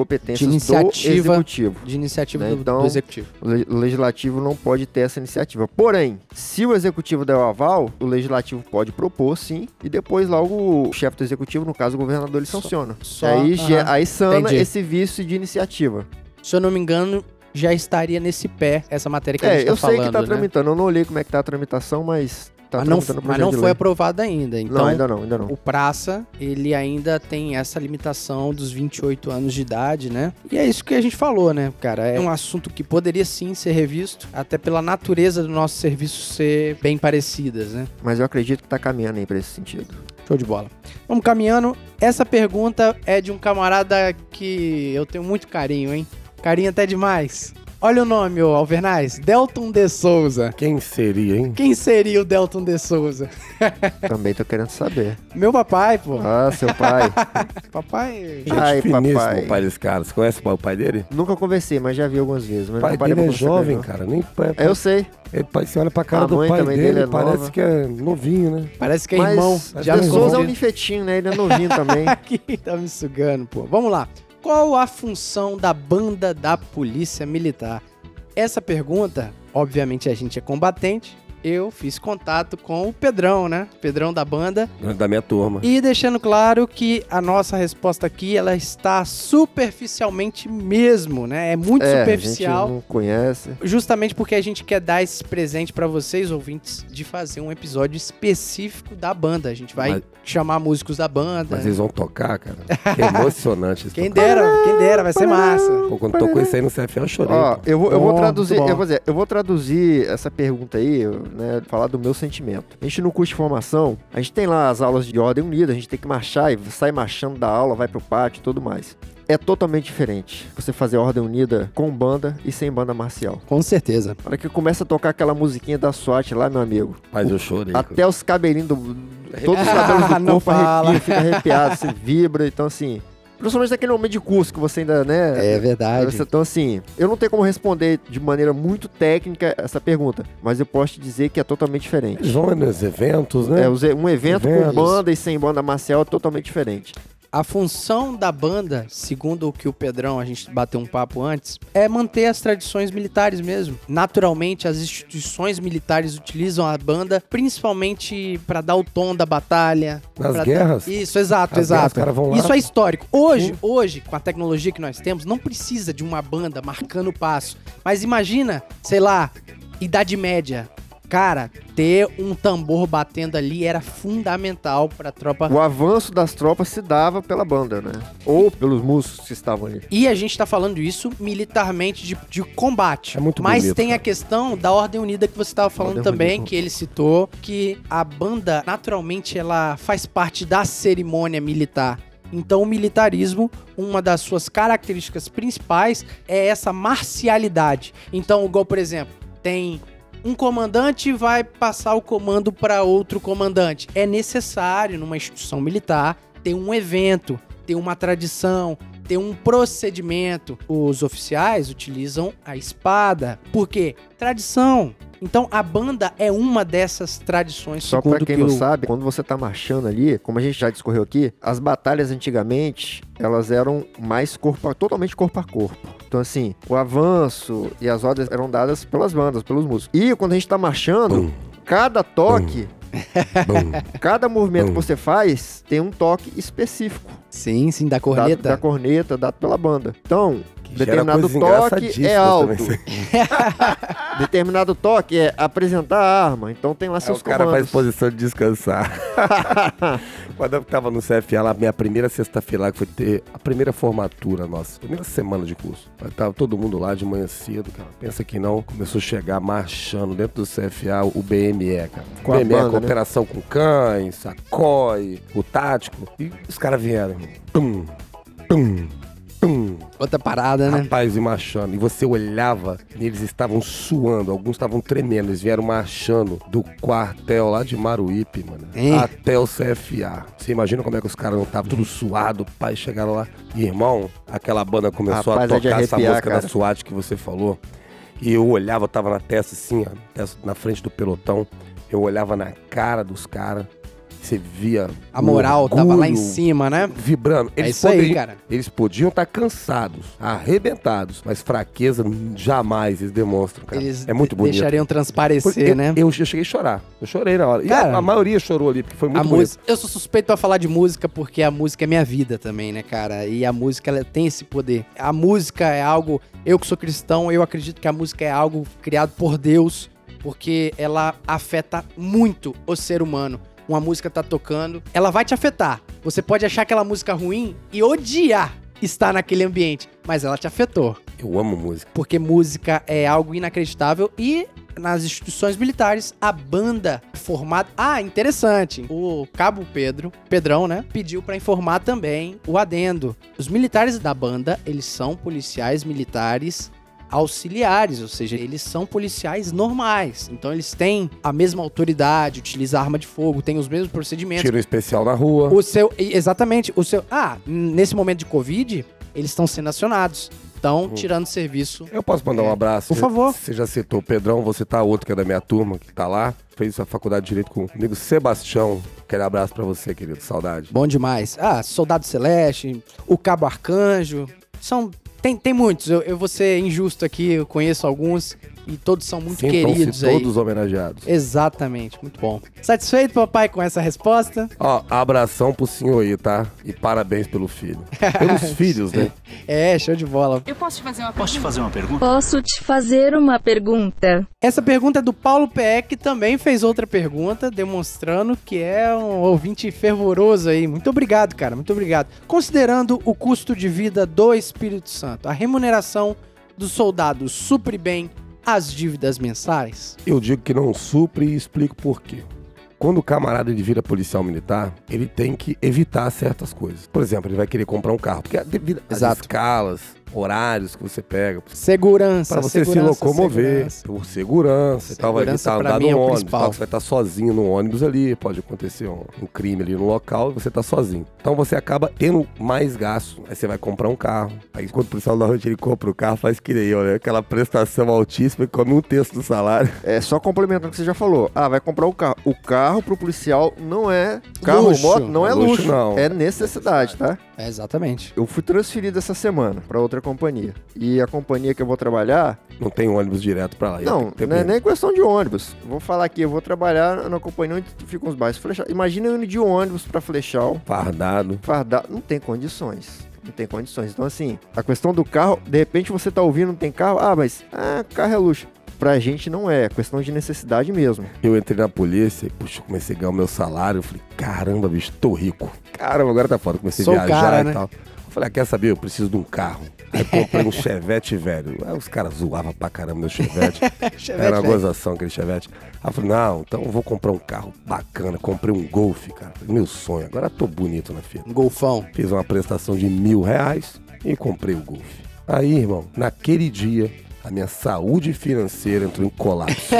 iniciativa. do Executivo. De iniciativa Né, do, então- do Executivo. O le- o Legislativo não pode ter essa iniciativa. Porém, se o Executivo der o aval, o Legislativo pode propor, sim, e depois logo o chefe do Executivo, no caso o governador, ele Só- sanciona. só- aí, ge- aham, aí sana entendi. esse vício de iniciativa. Se eu não me engano, já estaria nesse pé essa matéria que a É, gente tá eu sei falando, que tá né? tramitando, eu não olhei como é que tá a tramitação, mas tá mas não, mas não foi lei. aprovado ainda. Então, Não, ainda não, ainda não. o praça, ele ainda tem essa limitação dos 28 anos de idade, né? E é isso que a gente falou, né, cara? É um assunto que poderia sim ser revisto, até pela natureza do nosso serviço ser bem parecidas, né? Mas eu acredito que tá caminhando aí pra esse sentido. Show de bola. Vamos caminhando. Essa pergunta é de um camarada que eu tenho muito carinho, hein? Carinho até demais. Olha o nome, ô Alvernaz. Delton de Souza. Quem seria, hein? Quem seria o Delton de Souza? Também tô querendo saber. Meu papai, pô. Ah, seu pai. Papai. Gente Ai, finíssimo papai. o pai desse cara. Você conhece o pai- dele? Nunca conversei, mas já vi algumas vezes. Mas pai dele é jovem, não. cara. Nem pai, É, Eu sei. ele, pai, você olha pra cara A do mãe pai também dele, dele é parece nova. que é novinho, né? Parece que é mas irmão de de Anderson Souza é um ninfetinho, né? Ele é novinho também. Aqui tá me sugando, pô. Vamos lá. Qual a função da banda da Polícia Militar? Essa pergunta, obviamente a gente é combatente. Eu fiz contato com o Pedrão, né? Pedrão da banda. Da minha turma. E deixando claro que a nossa resposta aqui, ela está superficialmente mesmo, né? É muito é, superficial. a gente não conhece. Justamente porque a gente quer dar esse presente pra vocês, ouvintes, de fazer um episódio específico da banda. A gente vai Mas- chamar músicos da banda. Mas eles vão tocar, cara. Que emocionante isso. Quem dera, quem dera, vai ser massa. Pô, quando tocou isso aí no CFL, eu chorei. Ó, eu vou, eu vou Bom, traduzir, eu vou dizer, eu vou traduzir essa pergunta aí, né, falar do meu sentimento. A gente no curso de formação, a gente tem lá as aulas de ordem unida, a gente tem que marchar e sai marchando da aula, vai pro pátio e tudo mais. É totalmente diferente você fazer ordem unida com banda e sem banda marcial. Com certeza. Na hora que começa a tocar aquela musiquinha da SWAT lá, meu amigo, Mas eu chorei. até os cabelinhos do. Todos os cabelos do corpo arrepia, fica arrepiado, você vibra, então assim. Principalmente naquele momento de curso que você ainda, né? É verdade. Então, assim, eu não tenho como responder de maneira muito técnica essa pergunta, mas eu posso te dizer que é totalmente diferente. Eles vão nos eventos, né? É, um evento Eventos. com banda e sem banda marcial é totalmente diferente. A função da banda, segundo o que o Pedrão, a gente bateu um papo antes, é manter as tradições militares mesmo. Naturalmente, as instituições militares utilizam a banda principalmente para dar o tom da batalha. Nas guerras? dar- Isso, exato, As guerras, exato. lá- Isso é histórico. Hoje, hoje, com a tecnologia que nós temos, não precisa de uma banda marcando o passo. Mas imagina, sei lá, Idade Média. Cara, ter um tambor batendo ali era fundamental pra tropa. O avanço das tropas se dava pela banda, né? Ou pelos músicos que estavam ali. E a gente tá falando isso militarmente de, de combate. É muito Mas bonito, tem a cara. questão da Ordem Unida que você tava falando Ordem também, Unida. que ele citou, que a banda, naturalmente, ela faz parte da cerimônia militar. Então, o militarismo, uma das suas características principais é essa marcialidade. Então, igual, por exemplo, tem um comandante vai passar o comando para outro comandante. É necessário, numa instituição militar, ter um evento, ter uma tradição, ter um procedimento. Os oficiais utilizam a espada. Por quê? Tradição. Então a banda é uma dessas tradições. Só pra quem que não o- sabe, quando você tá marchando ali, como a gente já discorreu aqui, as batalhas antigamente, elas eram mais corpo a, totalmente corpo a corpo. Então assim, o avanço e as ordens eram dadas pelas bandas, pelos músicos. E quando a gente tá marchando, Bum. cada toque, Bum. cada movimento que você faz tem um toque específico. Sim, sim, da Dado, corneta. da corneta, dado pela banda. Então, determinado toque é alto. Determinado toque é apresentar a arma. Então tem lá seus o cara comandos. faz posição de descansar. Quando eu tava no CFA, lá, minha primeira sexta-feira lá, que foi ter a primeira formatura nossa, primeira semana de curso. Aí tava todo mundo lá de manhã cedo, cara. Pensa que não, começou a chegar marchando dentro do CFA o BME, cara. Com BME, banda, né? cooperação com cães, a COI, o tático. E os caras vieram. Tum, tum, tum. Outra parada, né? Rapaz, e marchando. E você olhava, e eles estavam suando, alguns estavam tremendo. Eles vieram marchando do quartel lá de Maruípe, mano, Hein? até o CFA. Você imagina como é que os caras não estavam tudo suado, pai, chegaram lá. E, irmão, aquela banda começou Rapaz, a é tocar essa arrepiar, música cara. da SWAT que você falou. E eu olhava, eu tava na testa assim, ó, na frente do pelotão. Eu olhava na cara dos caras. Você via. A moral tava lá em cima, né? Vibrando. É Eles isso aí, poderiam- cara. eles podiam estar cansados, arrebentados, mas fraqueza jamais eles demonstram, cara. Eles é muito bonito. deixariam transparecer, Porque né? eu, eu cheguei a chorar. Eu chorei na hora. E Cara, a, a maioria chorou ali, porque foi muito bonito. música, eu sou suspeito pra falar de música porque a música é minha vida também, né, cara? E a música ela tem esse poder. A música é algo, eu que sou cristão, eu acredito que a música é algo criado por Deus, porque ela afeta muito o ser humano. Uma música tá tocando, ela vai te afetar. Você pode achar aquela música ruim e odiar estar naquele ambiente, mas ela te afetou Eu amo música. porque música é algo inacreditável e nas instituições militares a banda formada. Ah, interessante. O Cabo Pedro, Pedrão, né, pediu pra informar também o adendo. Os militares da banda, eles são policiais militares auxiliares, ou seja, eles são policiais normais. Então eles têm a mesma autoridade, utilizam arma de fogo, têm os mesmos procedimentos. Tiro especial na rua. O seu, exatamente, o seu. Ah, nesse momento de Covid, eles estão sendo acionados. Estão tirando serviço. Eu posso mandar um abraço? Por favor. Você já citou o Pedrão, vou citar outro que é da minha turma, que tá lá. Fez a faculdade de Direito com o amigo Sebastião. Aquele abraço pra você, querido. Saudade. Bom demais. Ah, Soldado Celeste, o Cabo Arcanjo. São. Tem, tem muitos. Eu, eu vou ser injusto aqui, eu conheço alguns. E todos são muito Sintam-se queridos aí. todos homenageados. Exatamente, muito bom. Satisfeito, papai, com essa resposta? Ó, abração pro senhor aí, tá? E parabéns pelo filho. Pelos filhos, né? É, show de bola. Eu posso te fazer uma Posso te fazer uma pergunta? Posso te fazer uma pergunta? Essa pergunta é do Paulo PE, que também fez outra pergunta, demonstrando que é um ouvinte fervoroso aí. Muito obrigado, cara, muito obrigado. Considerando o custo de vida do Espírito Santo, a remuneração dos soldados supre bem as dívidas mensais? Eu digo que não supre e explico por quê. Quando o camarada ele vira policial militar, ele tem que evitar certas coisas. Por exemplo, ele vai querer comprar um carro, porque devido às escalas, horários que você pega, Segurança. Pra você se locomover, segurança. por segurança, e tal, vai pra andar é no o ônibus, tal, você vai estar sozinho no ônibus ali, pode acontecer um, um crime ali no local e você tá sozinho. Então você acaba tendo mais gasto. Aí você vai comprar um carro. Aí quando o policial da noite ele compra o carro, faz que nem eu, né? Aquela prestação altíssima e come um terço do salário. É só complementando o que você já falou. Ah, vai comprar o carro. O carro pro policial não é carro Luxo. moto, não é Luxo, luxo, não. é necessidade, tá? É, exatamente. Eu fui transferido essa semana pra outra companhia. E a companhia que eu vou trabalhar, Não tem ônibus direto pra lá. Não, não é medo. nem questão de ônibus. Vou falar aqui, eu vou trabalhar na companhia onde ficam os bairros Flechal. Imagina eu indo de ônibus pra Flechal, Fardado. fardar, não tem condições. Não tem condições. Então, assim, a questão do carro, de repente você tá ouvindo, não tem carro, ah, mas ah, carro é luxo. Pra gente não é, é questão de necessidade mesmo. Eu entrei na polícia e, puxa, comecei a ganhar o meu salário. Eu falei, caramba, bicho, tô rico. Caramba, agora tá foda. Comecei Sou a viajar cara, e né? tal. Eu falei, ah, quer saber? Eu preciso de um carro. Aí comprei um Chevette velho. Aí os caras zoavam pra caramba meu Chevette. Chevette, Era uma gozação aquele Chevette. Aí eu falei, não, então eu vou comprar um carro bacana. Comprei um Golf, cara. Meu sonho. Agora tô bonito na fita. Um golfão. Fiz uma prestação de mil reais e comprei o Golf. Aí, irmão, naquele dia, a minha saúde financeira entrou em colapso.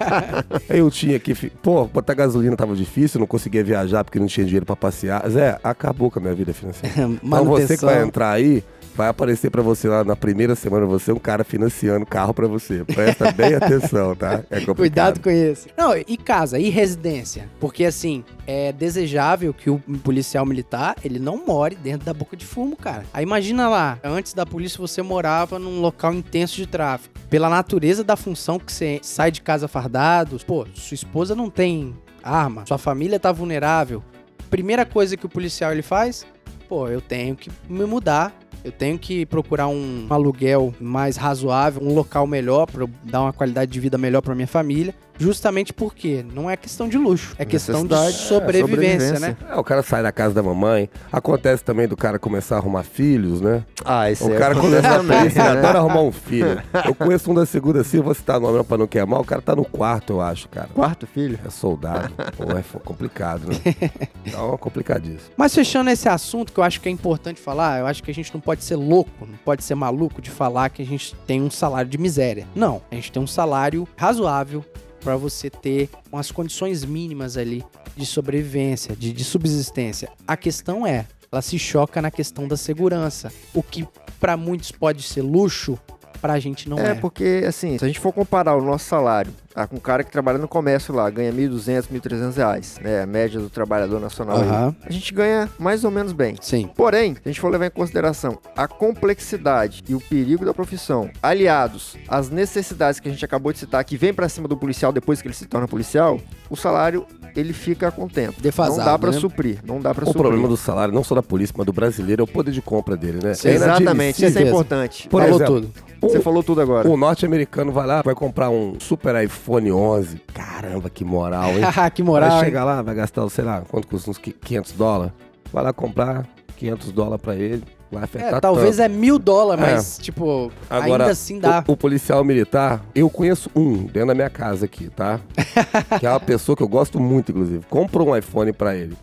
Eu tinha que. Pô, botar gasolina tava difícil, não conseguia viajar porque não tinha dinheiro pra passear. Zé, acabou com a minha vida financeira. Então você que vai entrar aí, vai aparecer pra você lá na primeira semana, você é um cara financiando carro pra você. Presta bem atenção, tá? É complicado. Cuidado com isso. Não, e casa, e residência? Porque, assim, é desejável que o policial militar, ele não more dentro da boca de fumo, cara. Aí imagina lá, antes da polícia você morava num local intenso de tráfico. Pela natureza da função que você sai de casa fardado, pô, sua esposa não tem arma, sua família tá vulnerável. Primeira coisa que o policial ele faz, pô, eu tenho que me mudar eu tenho que procurar um aluguel mais razoável, um local melhor para dar uma qualidade de vida melhor para minha família. Justamente porque não é questão de luxo, é questão de Necessidade, é, sobrevivência, sobrevivência. né? É, o cara sai da casa da mamãe. Acontece também do cara começar a arrumar filhos, né? Ah, esse O é cara começa a né? adora arrumar um filho. Eu conheço um da segunda assim, vou citar nome pra não queimar. O cara tá no quarto, eu acho, cara. Quarto filho. É soldado. Pô, é complicado, né? Então é complicadíssimo. Mas fechando esse assunto que eu acho que é importante falar, eu acho que a gente não pode ser louco, não pode ser maluco de falar que a gente tem um salário de miséria. Não, a gente tem um salário razoável para você ter umas condições mínimas ali de sobrevivência, de, de subsistência. A questão é, ela se choca na questão da segurança. O que para muitos pode ser luxo, pra gente não é. É, porque, assim, se a gente for comparar o nosso salário ah, com um cara que trabalha no comércio lá, ganha 1.200, 1.300 reais, né? A média do trabalhador nacional aí, Aham. a gente ganha mais ou menos bem. Sim. Porém, se a gente for levar em consideração a complexidade e o perigo da profissão, aliados às necessidades que a gente acabou de citar, que vem pra cima do policial depois que ele se torna policial, o salário ele fica com o tempo. Defasado, não dá pra né? suprir, não dá pra O suprir. problema do salário, não só da polícia, mas do brasileiro, é o poder de compra dele, né? Sim, É Exatamente, isso é importante. Por Falou exemplo, tudo. Você O- falou tudo agora. O norte-americano vai lá, vai comprar um super iPhone 11. Caramba, que moral, hein? que moral. vai hein? chegar lá, vai gastar, sei lá, quanto custa? Uns 500 dólares. Vai lá comprar 500 dólares pra ele. Vai afetar É, talvez tanto. é mil dólares, mas, tipo, Agora, ainda assim dá. O, o policial militar, eu conheço um dentro da minha casa aqui, tá? que é uma pessoa que eu gosto muito, inclusive. Compra um iPhone pra ele.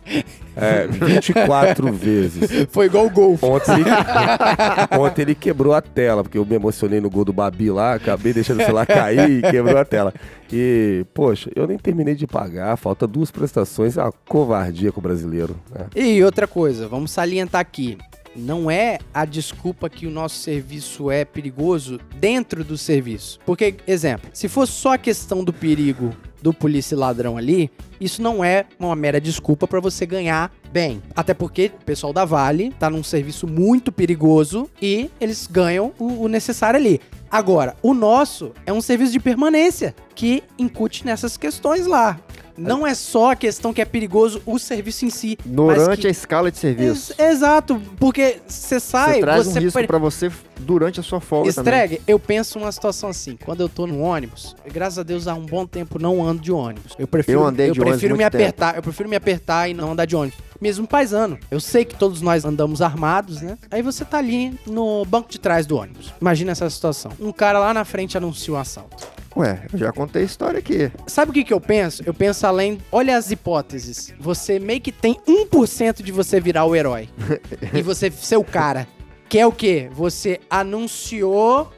É, 24 vezes. Foi igual o Golf. Ontem ele, ontem ele quebrou a tela, porque eu me emocionei no gol do Babi lá, acabei deixando o celular cair e quebrou a tela. E, poxa, eu nem terminei de pagar, falta duas prestações, é uma covardia com o brasileiro. né? E outra coisa, vamos salientar aqui. Não é a desculpa que o nosso serviço é perigoso dentro do serviço. Porque, exemplo, se fosse só a questão do perigo do polícia ladrão ali, isso não é uma mera desculpa para você ganhar bem. Até porque o pessoal da Vale tá num serviço muito perigoso e eles ganham o, o necessário ali. Agora, o nosso é um serviço de permanência que incute nessas questões lá. Não é só a questão que é perigoso o serviço em si. Durante que- a escala de serviço. Ex- exato, porque você sai, Você traz você um risco pra você durante a sua folga também. Estregue, eu penso numa situação assim, quando eu tô no ônibus, graças a Deus há um bom tempo não ando de ônibus. Eu prefiro, Eu andei de ônibus prefiro me muito tempo. apertar, eu prefiro me apertar e não andar de ônibus. Mesmo paisano. Eu sei que todos nós andamos armados, né? Aí você tá ali no banco de trás do ônibus. Imagina essa situação. Um cara lá na frente anuncia um assalto. Ué, eu já contei a história aqui. Sabe o que, que eu penso? Eu penso além. Olha as hipóteses. Você meio que tem 1% de você virar o herói. e você ser o cara. Que é o quê? Você anunciou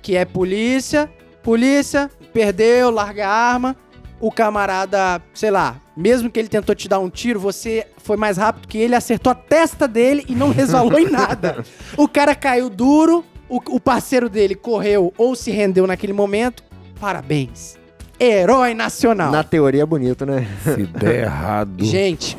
que é polícia, polícia, perdeu, larga a arma, o camarada, sei lá, mesmo que ele tentou te dar um tiro, você foi mais rápido que ele, acertou a testa dele e não resvalou em nada. O cara caiu duro, o, o parceiro dele correu ou se rendeu naquele momento. Parabéns. Herói nacional. Na teoria é bonito, né? Se der errado. Gente,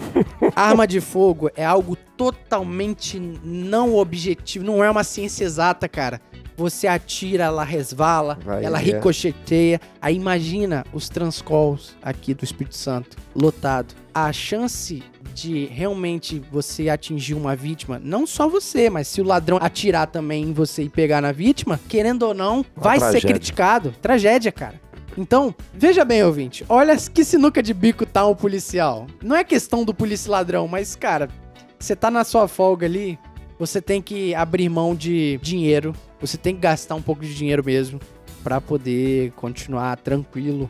arma de fogo é algo totalmente não objetivo, não é uma ciência exata, cara. Você atira, ela resvala, Vai, ela é. ricocheteia. Aí imagina os transcalls aqui do Espírito Santo, lotado. A chance de realmente você atingir uma vítima, não só você, mas se o ladrão atirar também em você e pegar na vítima, querendo ou não, vai ser tragédia. criticado. Tragédia, cara. Então, veja bem, ouvinte. Olha que sinuca de bico tá um policial. Não é questão do polícia ladrão, mas, cara, você tá na sua folga ali, você tem que abrir mão de dinheiro, você tem que gastar um pouco de dinheiro mesmo pra poder continuar tranquilo,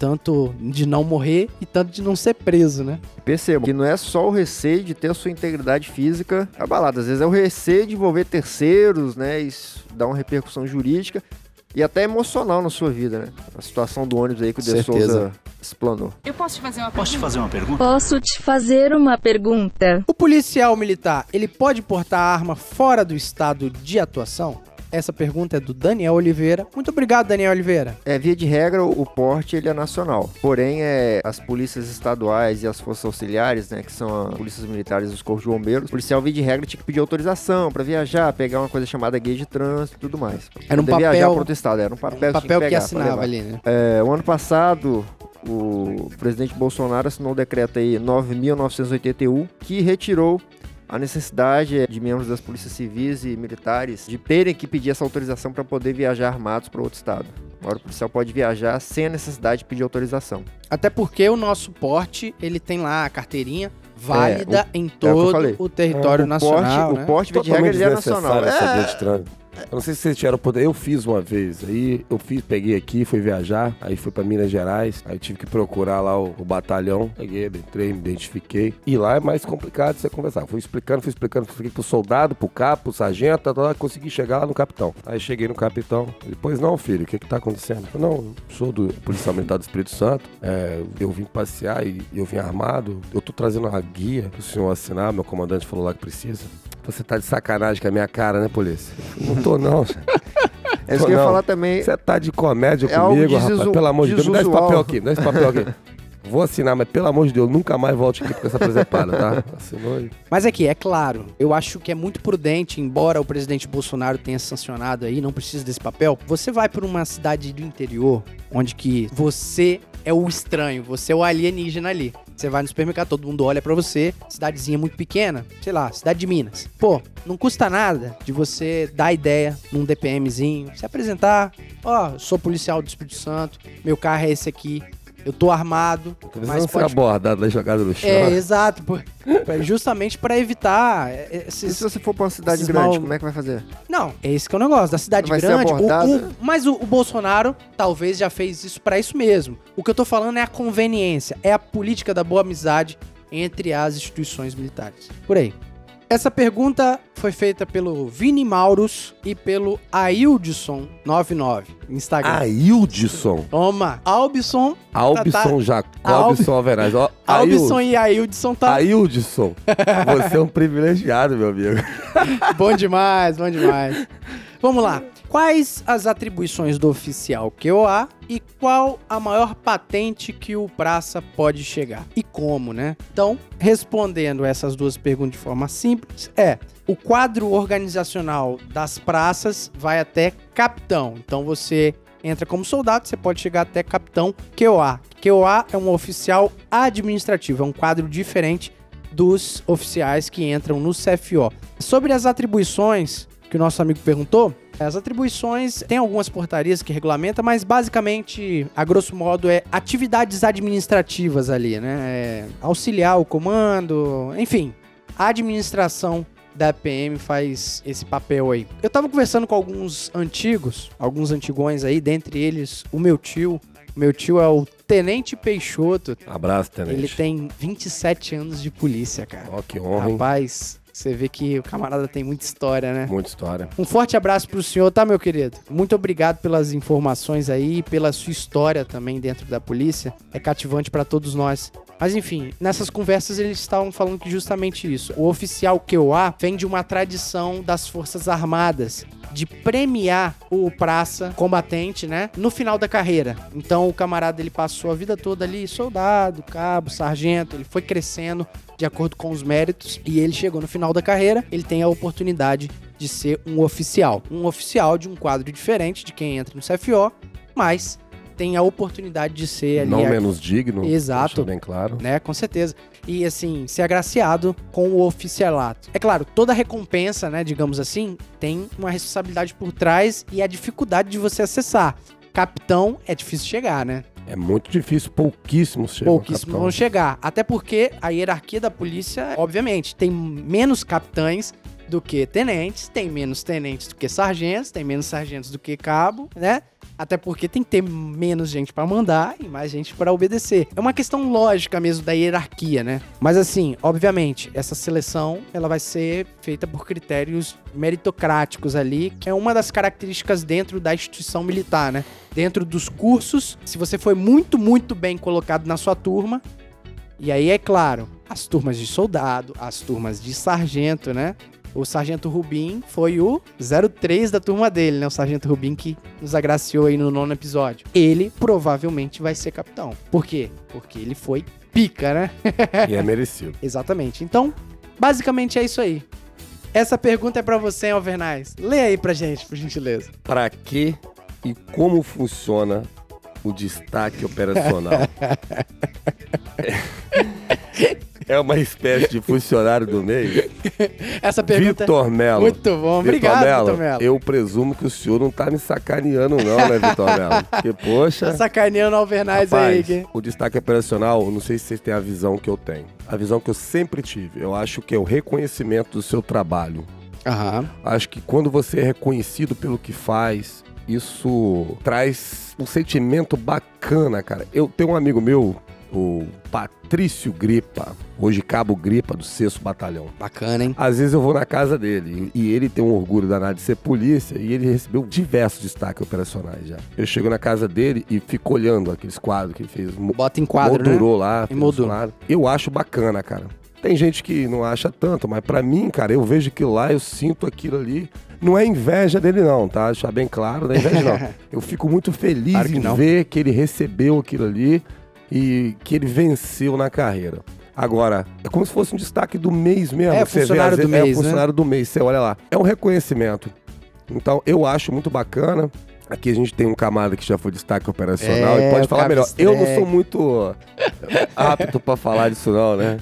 tanto de não morrer e tanto de não ser preso, né? Perceba que não é só o receio de ter a sua integridade física abalada. Às vezes é o receio de envolver terceiros, né? Isso dá uma repercussão jurídica e até emocional na sua vida, né? A situação do ônibus aí que o De Certeza. Souza explanou. Eu posso te fazer uma Posso te fazer uma pergunta? Posso te fazer uma pergunta? O policial militar, ele pode portar arma fora do estado de atuação? Essa pergunta é do Daniel Oliveira. Muito obrigado, Daniel Oliveira. É, via de regra, o porte ele é nacional. Porém, é, as polícias estaduais e as forças auxiliares, né, que são as polícias militares e os corpos de bombeiros, o policial, via de regra, tinha que pedir autorização pra viajar, pegar uma coisa chamada guia de trânsito e tudo mais. Era um poder viajar papel- para outro estado. Era um papel, tinha papel que, pegar pra assinava ali, né? É, o ano passado, o presidente Bolsonaro assinou o decreto aí 9.981 que retirou a necessidade de membros das polícias civis e militares de terem que pedir essa autorização para poder viajar armados para outro estado. Agora o policial pode viajar sem a necessidade de pedir autorização. Até porque o nosso porte, ele tem lá a carteirinha válida em É, o eu todo falei. o território o nacional, porte, né? o porte via de regra ele é nacional. É. Eu não sei se vocês tiveram poder. Eu fiz uma vez. Aí eu fiz, peguei aqui, fui viajar. Aí fui pra Minas Gerais. Aí tive que procurar lá o, o batalhão. Peguei, entrei, me identifiquei. E lá é mais complicado você conversar. Fui explicando, fui explicando, fui explicando pro soldado, pro capo, pro sargento, tá, tá, tá, consegui chegar lá no capitão. Aí cheguei no capitão. Ele, pois não, filho, o que que tá acontecendo? Eu não, sou do Policial Militar do Espírito Santo. É, eu vim passear e eu vim armado. Eu tô trazendo uma guia pro senhor assinar. Meu comandante falou lá que precisa. Você tá de sacanagem com a minha cara, né, polícia? Não tô, não. é isso que eu ia falar também. Você tá de comédia É comigo, rapaz? Pelo amor de Deus, me dá esse papel aqui, me dá esse papel aqui. Vou assinar, mas pelo amor de Deus, nunca mais volte aqui com essa presepada, tá? Assinou e... Mas aqui, é claro, eu acho que é muito prudente, embora o presidente Bolsonaro tenha sancionado aí, não precisa desse papel. Você vai para uma cidade do interior, onde que você é o estranho, você é o alienígena ali. Você vai no supermercado, todo mundo olha pra você, cidadezinha muito pequena, sei lá, cidade de Minas. Pô, não custa nada de você dar ideia num DPMzinho, se apresentar. Ó, sou policial do Espírito Santo, meu carro é esse aqui, eu tô armado, Talvez mas não ser pode abordado da jogada no chão. é, exato. pô. Justamente pra evitar E esses. se você for pra uma cidade grande, mal- como é que vai fazer? Não, é esse que é o negócio. Da cidade Vai ser grande. o- o- mas o, o Bolsonaro talvez já fez isso pra isso mesmo. O que eu tô falando é a conveniência, é a política da boa amizade entre as instituições militares. Por aí. Essa pergunta foi feita pelo Vini Maurus e pelo Aildson99, Instagram. Aildson. Toma, Albson, Albson Jacobson Alveraz. Ó, Albson e Aildson tá Aildson. Você é um privilegiado, meu amigo. Bom demais, bom demais. Vamos lá. Quais as atribuições do oficial QOA e qual a maior patente que o praça pode chegar? E como, né? Então, respondendo essas duas perguntas de forma simples, é o quadro organizacional das praças vai até capitão. Então você entra como soldado, você pode chegar até capitão QOA. QOA é um oficial administrativo, é um quadro diferente dos oficiais que entram no CFO. Sobre as atribuições que o nosso amigo perguntou, as atribuições tem algumas portarias que regulamenta, mas basicamente, a grosso modo, é atividades administrativas ali, né? É auxiliar o comando, enfim, a administração da PM faz esse papel aí. Eu tava conversando com alguns antigos, alguns antigões aí, dentre eles o meu tio. O meu tio é o Tenente Peixoto. Abraço, tenente. Ele tem 27 anos de polícia, cara. Ó, que honra? Rapaz, Você vê que o camarada tem muita história, né? Muita história. Um forte abraço pro senhor, tá, meu querido? Muito obrigado pelas informações aí, pela sua história também dentro da polícia. É cativante pra todos nós. Mas enfim, nessas conversas eles estavam falando que justamente isso. O oficial QA vem de uma tradição das Forças Armadas de premiar o praça combatente, né, no final da carreira. Então o camarada ele passou a vida toda ali, soldado, cabo, sargento, ele foi crescendo de acordo com os méritos e ele chegou no final da carreira, ele tem a oportunidade de ser um oficial, um oficial de um quadro diferente de quem entra no CFO, mas tem a oportunidade de ser ali Não menos digno. Exato. bem claro. né? Com certeza. E assim, ser agraciado com o oficialato. É claro, toda recompensa, né, digamos assim, tem uma responsabilidade por trás e a dificuldade de você acessar. Capitão é difícil chegar, né? É muito difícil, pouquíssimos chegam. Pouquíssimos vão chegar. Até porque a hierarquia da polícia, obviamente, tem menos capitães do que tenentes, tem menos tenentes do que sargentos, tem menos sargentos do que cabo, né? Até porque tem que ter menos gente pra mandar e mais gente pra obedecer. É uma questão lógica mesmo da hierarquia, né? Mas assim, obviamente, essa seleção ela vai ser feita por critérios meritocráticos ali, que é uma das características dentro da instituição militar, né? Dentro dos cursos, se você foi muito, muito bem colocado na sua turma, e aí é claro, as turmas de soldado, as turmas de sargento, né? O Sargento Rubim foi o 03 da turma dele, né? O Sargento Rubim que nos agraciou aí no nono episódio. Ele provavelmente vai ser capitão. Por quê? Porque ele foi pica, né? E é merecido. Exatamente. Então, basicamente é isso aí. Essa pergunta é pra você, Alvernais. Lê aí pra gente, por gentileza. Para que e como funciona o destaque operacional? É uma espécie de funcionário do meio. Essa pergunta Vitor Melo. Muito bom. Obrigado, Vitor Melo. Eu presumo que o senhor não tá me sacaneando, não, né, Vitor Melo? Porque, poxa. Tá sacaneando Alvernais aí, que... o destaque operacional, não sei se vocês têm a visão que eu tenho. A visão que eu sempre tive. Eu acho que é o reconhecimento do seu trabalho. Aham. Acho que quando você é reconhecido pelo que faz, isso traz um sentimento bacana, cara. Eu tenho um amigo meu, o Patrício Gripa, hoje cabo Gripa do 6 Batalhão. Bacana, hein? Às vezes eu vou na casa dele e ele tem um orgulho danado de ser polícia e ele recebeu diversos destaques operacionais já. Eu chego na casa dele e fico olhando aqueles quadros que ele fez. Bota em quadro, né? moldurou lá. moldura. uns quadros. Eu acho bacana, cara. Tem gente que não acha tanto, mas pra mim, cara, eu vejo aquilo lá, eu sinto aquilo ali. Não é inveja dele, não, tá? Deixar bem claro, não é inveja, não. Eu fico muito feliz Claro em não. ver que ele recebeu aquilo ali e que ele venceu na carreira. Agora, é como se fosse um destaque do mês mesmo. É, você vê, funcionário do mês, É, né? funcionário do mês. Você olha lá. É um reconhecimento. Então, eu acho muito bacana. Aqui a gente tem um camarada que já foi destaque operacional É, e pode falar melhor. Eu não sou muito apto pra falar disso, não, né?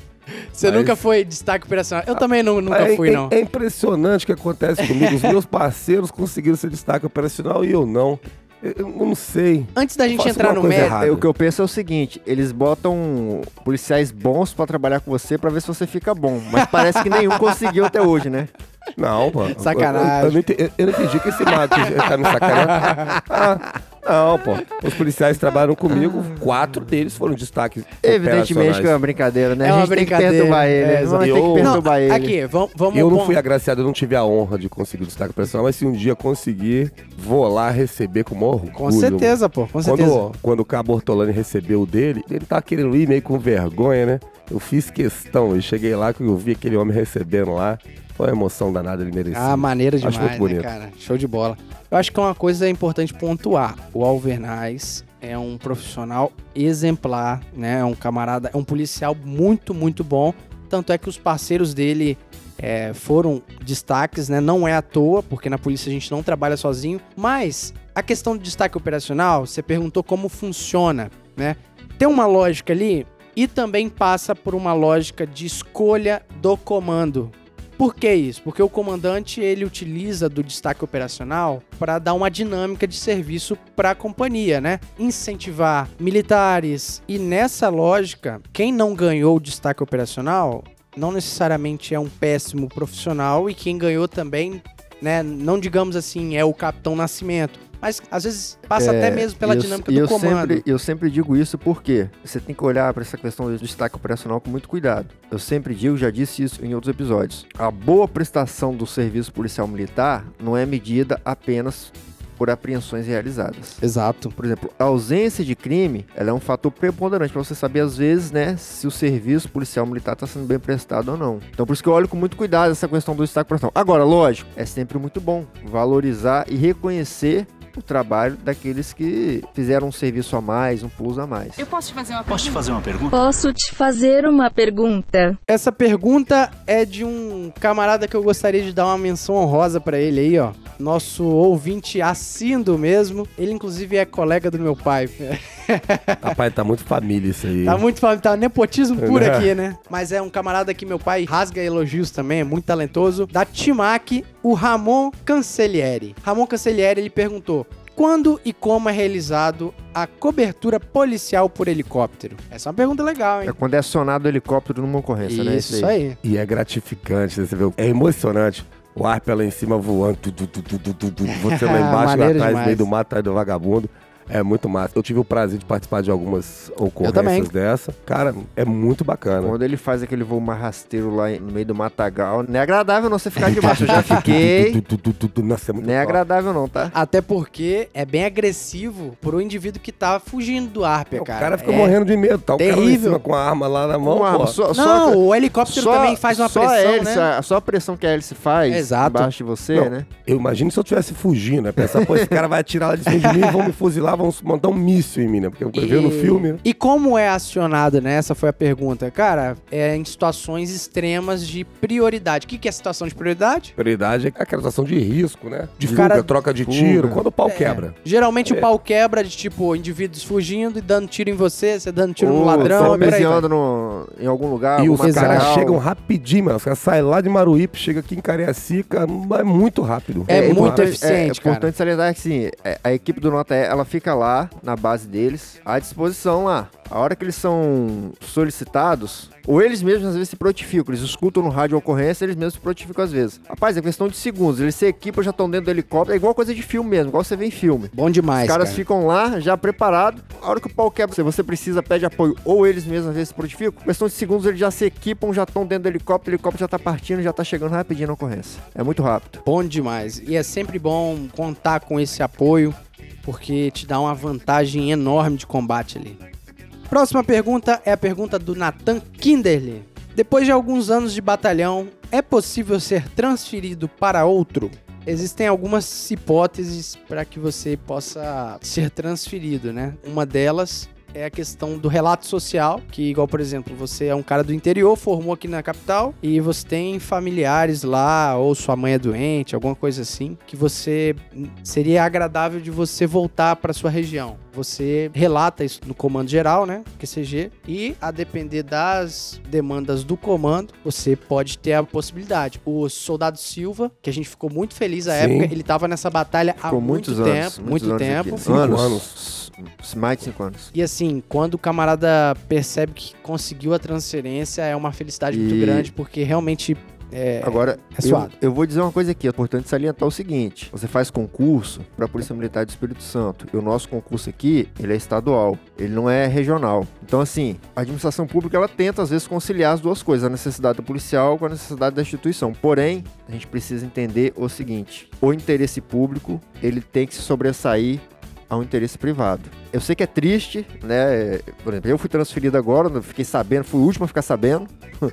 Você Mas- nunca foi destaque operacional. Eu também nu- nunca é, fui, é- não. É impressionante o que acontece comigo. Os meus parceiros conseguiram ser destaque operacional e eu não. Eu, eu não sei. Antes da gente entrar no mérito. É, o que eu penso é o seguinte, eles botam policiais bons pra trabalhar com você pra ver se você fica bom. Mas parece que nenhum conseguiu até hoje, né? Não, pô. Sacanagem. Eu, eu não entendi, eu não entendi que esse mato tá me sacaneando. Ah, não, pô. Os policiais trabalharam comigo, quatro deles foram destaques. Evidentemente que é uma brincadeira, né? É a uma gente tem que brincadeira, perturbar é, ele. né? exato. Vamos ter que perturbar ele. aqui, vamos, vamos Eu não fui agraciado, eu não tive a honra de conseguir o destaque operacional, mas se um dia conseguir, vou lá receber com o maior orgulho. Com certeza, pô, com certeza. Quando, quando o Cabo Ortolani recebeu o dele, ele tá querendo ir meio com vergonha, né? Eu fiz questão, eu cheguei lá, que eu vi aquele homem recebendo lá. Foi uma emoção danada, ele merecia. Ah, maneira Acho demais, muito bonito. né, cara? Show de bola. Eu acho que é uma coisa importante pontuar. O Alvernais é um profissional exemplar, né? É um camarada, é um policial muito, muito bom. Tanto é que os parceiros dele é, foram destaques, né? Não é à toa, porque na polícia a gente não trabalha sozinho. Mas a questão do destaque operacional, você perguntou como funciona, né? Tem uma lógica ali e também passa por uma lógica de escolha do comando. Por que isso? Porque o comandante ele utiliza do destaque operacional para dar uma dinâmica de serviço para a companhia, né? Incentivar militares. E nessa lógica, quem não ganhou o destaque operacional não necessariamente é um péssimo profissional e quem ganhou também, né, não digamos assim, é o Capitão Nascimento, mas às vezes passa É, até mesmo pela eu- dinâmica do eu comando. Sempre, eu sempre digo isso porque você tem que olhar para essa questão do destaque operacional com muito cuidado. Eu sempre digo, já disse isso em outros episódios. A boa prestação do serviço policial militar não é medida apenas por apreensões realizadas. Exato. Por exemplo, a ausência de crime ela é um fator preponderante para você saber, às vezes, né, se o serviço policial militar está sendo bem prestado ou não. Então, por isso que eu olho com muito cuidado essa questão do destaque operacional. Agora, lógico, é sempre muito bom valorizar e reconhecer o trabalho daqueles que fizeram um serviço a mais, um plus a mais. Eu posso te fazer uma Posso te fazer uma pergunta? Posso te fazer uma pergunta? Essa pergunta é de um camarada que eu gostaria de dar uma menção honrosa pra ele aí, ó. Nosso ouvinte assíduo mesmo. Ele, inclusive, é colega do meu pai. Rapaz, tá muito família isso aí. Tá muito falando, tá nepotismo puro É. aqui, né? Mas é um camarada que meu pai rasga elogios também, é muito talentoso. Da Timac, o Ramon Cancellieri. Ramon Cancellieri, ele perguntou: quando e como é realizado a cobertura policial por helicóptero? Essa é uma pergunta legal, hein? É quando é acionado o helicóptero numa ocorrência, né? Isso aí. E é gratificante, né? você vê. É emocionante. O ar lá em cima voando, tu, tu, tu, tu, tu, tu, tu, você lá embaixo, lá atrás, no demais. meio do mato, atrás do vagabundo. É muito massa. Eu tive o prazer de participar de algumas ocorrências dessa. Cara, é muito bacana. Quando ele faz aquele voo mais rasteiro lá no meio do matagal, não é agradável não você ficar debaixo. Eu já fiquei. Nossa, é muito Não é top. agradável não, tá? Até porque é bem agressivo pro indivíduo que tá fugindo do Arpia, O cara. cara fica É- morrendo de medo, tá? O cara lá em terrível. cima com a arma lá na mão, arma, pô. só, Não, só, o helicóptero só- também faz uma só pressão, a hélice, né? a- Só a pressão que a hélice faz Exato. embaixo de você, Não. né? Eu imagino se eu estivesse fugindo, né? Pensar, pô, esse cara vai atirar lá de cima de mim, vão me fuzilar, vão mandar um míssil em mim, né? Porque eu vi no filme, né? E como é acionado, né? Essa foi a pergunta. Cara, é em situações extremas de prioridade. O que, que é situação de prioridade? Prioridade é aquela situação de risco, né? De fuga, cara- troca de Fuga. tiro, quando o pau quebra. Geralmente É. o pau quebra de tipo indivíduos fugindo e dando tiro em você, você dando tiro no Ou ladrão meseando no- em algum lugar, E os caras chegam rapidinho, mano. Os caras saem lá de Maruípe, chegam aqui em Cariacica, é muito rápido. É muito importante- eficiente, é, cara. importante salientar que assim, é, a equipe do Nota E, ela fica lá na base deles, à disposição lá. A hora que eles são solicitados, ou eles mesmos às vezes se prontificam, eles escutam no rádio a ocorrência, eles mesmos se prontificam às vezes. Rapaz, é questão de segundos, eles se equipam, já estão dentro do helicóptero, é igual coisa de filme mesmo, igual você vê em filme. Bom demais, Os caras cara. ficam lá, já preparados. A hora que o pau quebra, se você precisa, pede apoio, ou eles mesmos às vezes se prontificam, questão de segundos eles já se equipam, já estão dentro do helicóptero, o helicóptero já tá partindo, já tá chegando rapidinho na ocorrência. É muito rápido. Bom demais. E é sempre bom contar com esse apoio, porque te dá uma vantagem enorme de combate ali. Próxima pergunta é a pergunta do Nathan Kinderly. Depois de alguns anos de batalhão, é possível ser transferido para outro? Existem algumas hipóteses para que você possa ser transferido, né? Uma delas é a questão do relato social, que igual, por exemplo, você é um cara do interior, formou aqui na capital e você tem familiares lá ou sua mãe é doente, alguma coisa assim, que você seria agradável de você voltar para sua região. Você relata isso no comando geral, né, QCG, e a depender das demandas do comando, você pode ter a possibilidade. O soldado Silva, que a gente ficou muito feliz à Sim. época, ele tava nessa batalha há Ficou muito muitos tempo, anos. muito tempo. aqui. Cinco anos. Mais de cinco anos. E assim, quando o camarada percebe que conseguiu a transferência, é uma felicidade muito E- grande, porque realmente é, Agora, é suado. eu, eu vou dizer uma coisa aqui, é importante salientar o seguinte: você faz concurso para a Polícia Militar do Espírito Santo, e o nosso concurso aqui, ele é estadual, ele não é regional. Então, assim, a administração pública ela tenta às vezes conciliar as duas coisas, a necessidade do policial com a necessidade da instituição. Porém, a gente precisa entender o seguinte: o interesse público ele tem que se sobressair ao interesse privado. Eu sei que é triste, né? Por exemplo, eu fui transferido agora, fiquei sabendo, fui o último a ficar sabendo.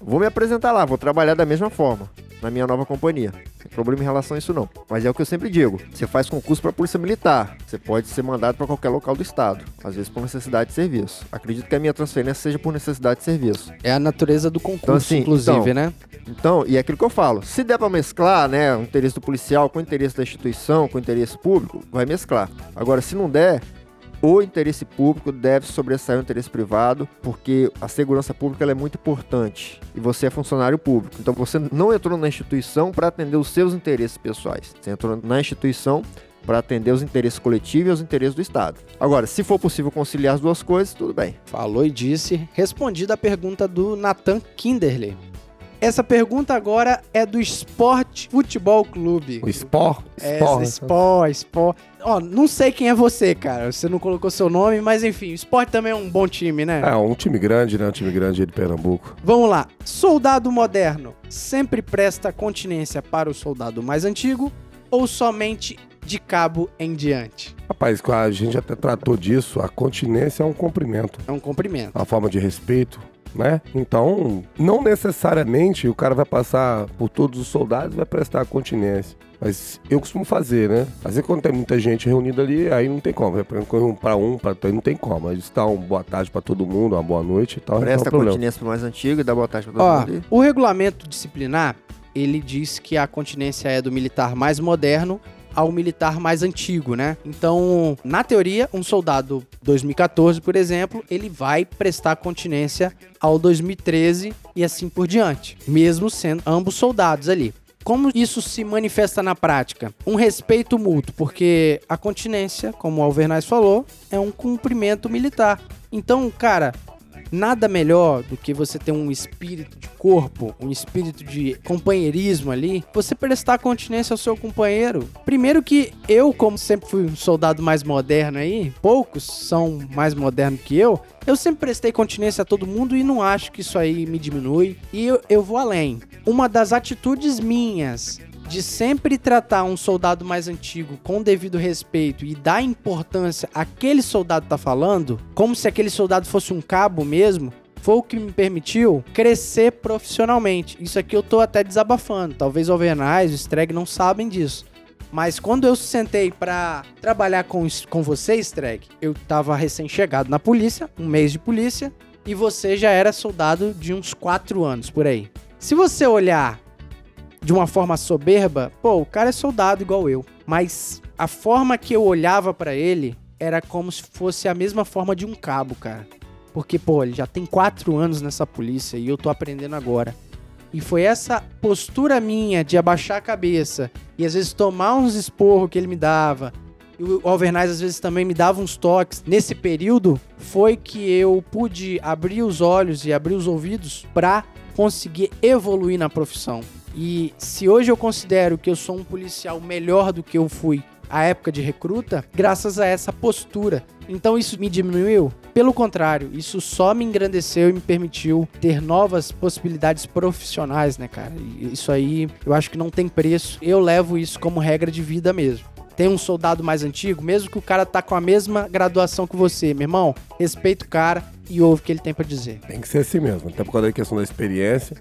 Vou me apresentar lá, vou trabalhar da mesma forma na minha nova companhia. Não tem problema em relação a isso não. Mas é o que eu sempre digo. Você faz concurso para polícia militar, você pode ser mandado para qualquer local do estado, às vezes por necessidade de serviço. Acredito que a minha transferência seja por necessidade de serviço. É a natureza do concurso, Então, assim, inclusive, então, né? Então, e é aquilo que eu falo, se der para mesclar, né, o interesse do policial com o interesse da instituição, com o interesse público, vai mesclar. Agora, se não der, o interesse público deve sobressair o interesse privado, porque a segurança pública ela é muito importante e você é funcionário público. Então você não entrou na instituição para atender os seus interesses pessoais. Você entrou na instituição para atender os interesses coletivos e os interesses do Estado. Agora, se for possível conciliar as duas coisas, tudo bem. Falou e disse. Respondida a pergunta do Nathan Kinderley. Essa pergunta agora é do Esporte Futebol Clube. O Sport. É, Sport. Sport, Sport. Ó, não sei quem é você, cara. Você não colocou seu nome, mas enfim, o esporte também é um bom time, né? É, um time grande, né? Um time grande de Pernambuco. Vamos lá. Soldado moderno sempre presta continência para o soldado mais antigo ou somente de cabo em diante? Rapaz, a gente até tratou disso. A continência é um cumprimento. É um cumprimento. uma forma de respeito, né? Então, não necessariamente o cara vai passar por todos os soldados e vai prestar continência. Mas eu costumo fazer, né? Às vezes quando tem muita gente reunida ali, aí não tem como. Vai um para um, para dois, não tem como. Mas dá uma boa tarde para todo mundo, uma boa noite e tal. não Presta tem problema. continência pro mais antigo e dá boa tarde pra todo Ó, mundo. ali. o regulamento disciplinar, ele diz que a continência é do militar mais moderno ao militar mais antigo, né? Então, na teoria, um soldado 2014, por exemplo, ele vai prestar continência ao 2013 e assim por diante, mesmo sendo ambos soldados ali. Como isso se manifesta na prática? Um respeito mútuo, porque a continência, como o Alvernaz falou, é um cumprimento militar. Então, cara, nada melhor do que você ter um espírito de corpo, um espírito de companheirismo ali, você prestar continência ao seu companheiro. Primeiro que eu, como sempre fui um soldado mais moderno aí, poucos são mais modernos que eu, eu sempre prestei continência a todo mundo e não acho que isso aí me diminui. E eu, eu vou além. Uma das atitudes minhas de sempre tratar um soldado mais antigo com devido respeito e dar importância àquele soldado tá falando, como se aquele soldado fosse um cabo mesmo, foi o que me permitiu crescer profissionalmente. Isso aqui eu tô até desabafando. Talvez o Alvernais, o Streg não sabem disso. Mas quando eu sentei pra trabalhar com, com você, Streg, eu tava recém-chegado na polícia, um mês de polícia, e você já era soldado de uns 4 anos por aí. Se você olhar de uma forma soberba, pô, o cara é soldado igual eu. Mas a forma que eu olhava pra ele era como se fosse a mesma forma de um cabo, cara. Porque, pô, ele já tem quatro anos nessa polícia e eu tô aprendendo agora. E foi essa postura minha de abaixar a cabeça e às vezes tomar uns esporros que ele me dava. E o Alvernaz às vezes também me dava uns toques. Nesse período foi que eu pude abrir os olhos e abrir os ouvidos pra conseguir evoluir na profissão. E se hoje eu considero que eu sou um policial melhor do que eu fui à época de recruta, graças a essa postura. Então isso me diminuiu? Pelo contrário, isso só me engrandeceu e me permitiu ter novas possibilidades profissionais, né, cara? Isso aí eu acho que não tem preço. Eu levo isso como regra de vida mesmo. Tem um soldado mais antigo, mesmo que o cara tá com a mesma graduação que você, meu irmão, respeita o cara e ouve o que ele tem pra dizer. Tem que ser assim mesmo, até por causa da questão da experiência.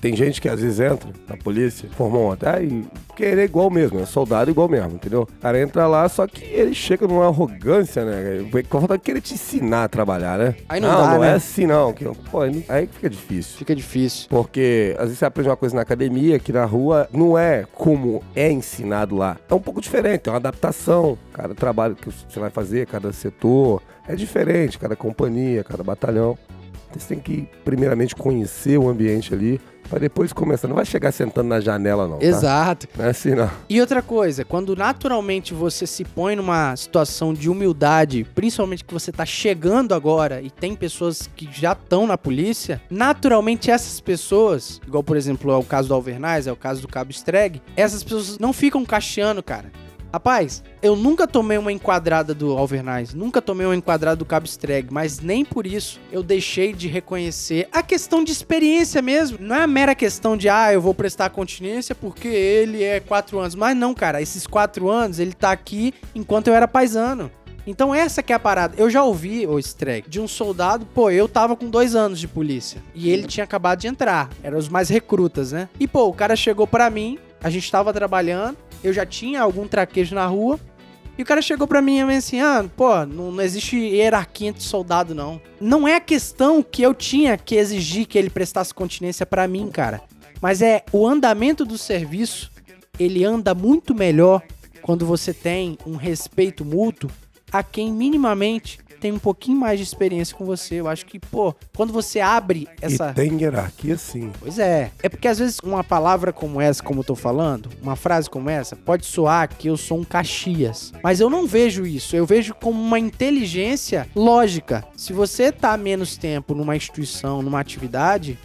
Tem gente que às vezes entra na polícia, formou até e querer igual mesmo, é soldado igual mesmo, entendeu? O cara entra lá, só que ele chega numa arrogância, né? Com a falta de querer te ensinar a trabalhar, né? Aí não dá, não né? é assim não. Que, pô, aí fica difícil. Fica difícil. Porque às vezes você aprende uma coisa na academia que na rua não é como é ensinado lá. É um pouco diferente, é uma adaptação. Cada trabalho que você vai fazer, cada setor é diferente, cada companhia, cada batalhão. Então você tem que, primeiramente, conhecer o ambiente ali, para depois começar. Não vai chegar sentando na janela, não. tá? Exato. Não é assim, não. E outra coisa, quando naturalmente você se põe numa situação de humildade, principalmente que você tá chegando agora e tem pessoas que já estão na polícia, naturalmente essas pessoas, igual por exemplo é o caso do Alvernaz, é o caso do Cabo Streg, essas pessoas não ficam cacheando, cara. Rapaz, eu nunca tomei uma enquadrada do Alvernaz, nunca tomei uma enquadrada do Cabo Streg, mas nem por isso eu deixei de reconhecer a questão de experiência mesmo. Não é a mera questão de, ah, eu vou prestar continência porque ele é quatro anos. Mas não, cara, esses quatro anos ele tá aqui enquanto eu era paisano. Então essa que é a parada. Eu já ouvi, o Streg, de um soldado, pô, eu tava com dois anos de polícia. E ele tinha acabado de entrar. Eram os mais recrutas, né? E, pô, o cara chegou pra mim, a gente tava trabalhando, eu já tinha algum traquejo na rua. E o cara chegou pra mim e falou assim: ah, pô, não, não existe hierarquia entre soldado, não. Não é a questão que eu tinha que exigir que ele prestasse continência pra mim, cara. Mas é o andamento do serviço, ele anda muito melhor quando você tem um respeito mútuo a quem minimamente tem um pouquinho mais de experiência com você. Eu acho que, pô, quando você abre essa. E tem hierarquia, sim. Pois é. É porque às vezes uma palavra como essa, como eu tô falando, uma frase como essa, pode soar que eu sou um Caxias. Mas eu não vejo isso. Eu vejo como uma inteligência lógica. Se você tá menos tempo numa instituição, numa atividade,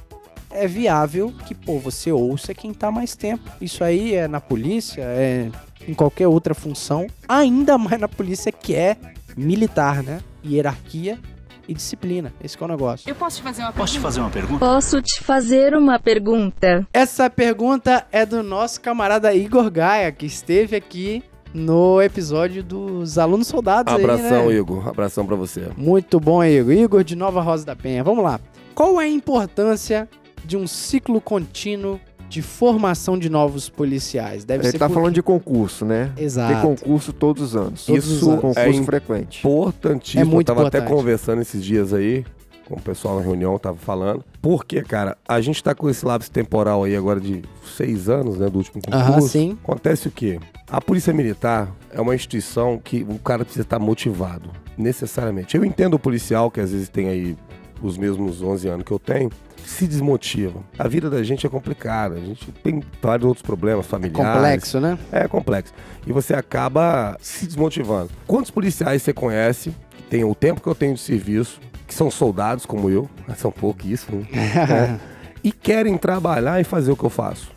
é viável que, pô, você ouça quem tá mais tempo. Isso aí é na polícia, é em qualquer outra função, ainda mais na polícia que é militar, né? Hierarquia e disciplina. Esse que é o negócio. Eu posso te fazer uma Posso te fazer uma pergunta? Posso te fazer uma pergunta? Essa pergunta é do nosso camarada Igor Gaia, que esteve aqui no episódio dos alunos soldados Abração, aí, né? Igor. Abração pra você. Muito bom, Igor. Igor de Nova Rosa da Penha. Vamos lá. Qual é a importância de um ciclo contínuo de formação de novos policiais? Deve Ele ser tá por- falando de concurso, né? Exato. Tem concurso todos os anos. Todos os Isso, anos. concurso É frequente. Importantíssimo. É muito eu tava até conversando esses dias aí com o pessoal na reunião, tava falando. Porque, cara, a gente tá com esse lapso temporal aí agora de seis anos, né, do último concurso. Aham, sim. Acontece o quê? A Polícia Militar é uma instituição que o cara precisa estar motivado, necessariamente. Eu entendo o policial, que às vezes tem aí os mesmos 11 anos que eu tenho, se desmotiva. A vida da gente é complicada, a gente tem vários outros problemas familiares. Complexo, né? É complexo. E você acaba se desmotivando. Quantos policiais você conhece, que tem o tempo que eu tenho de serviço, que são soldados como eu, são pouquíssimos, né? e querem trabalhar e fazer o que eu faço?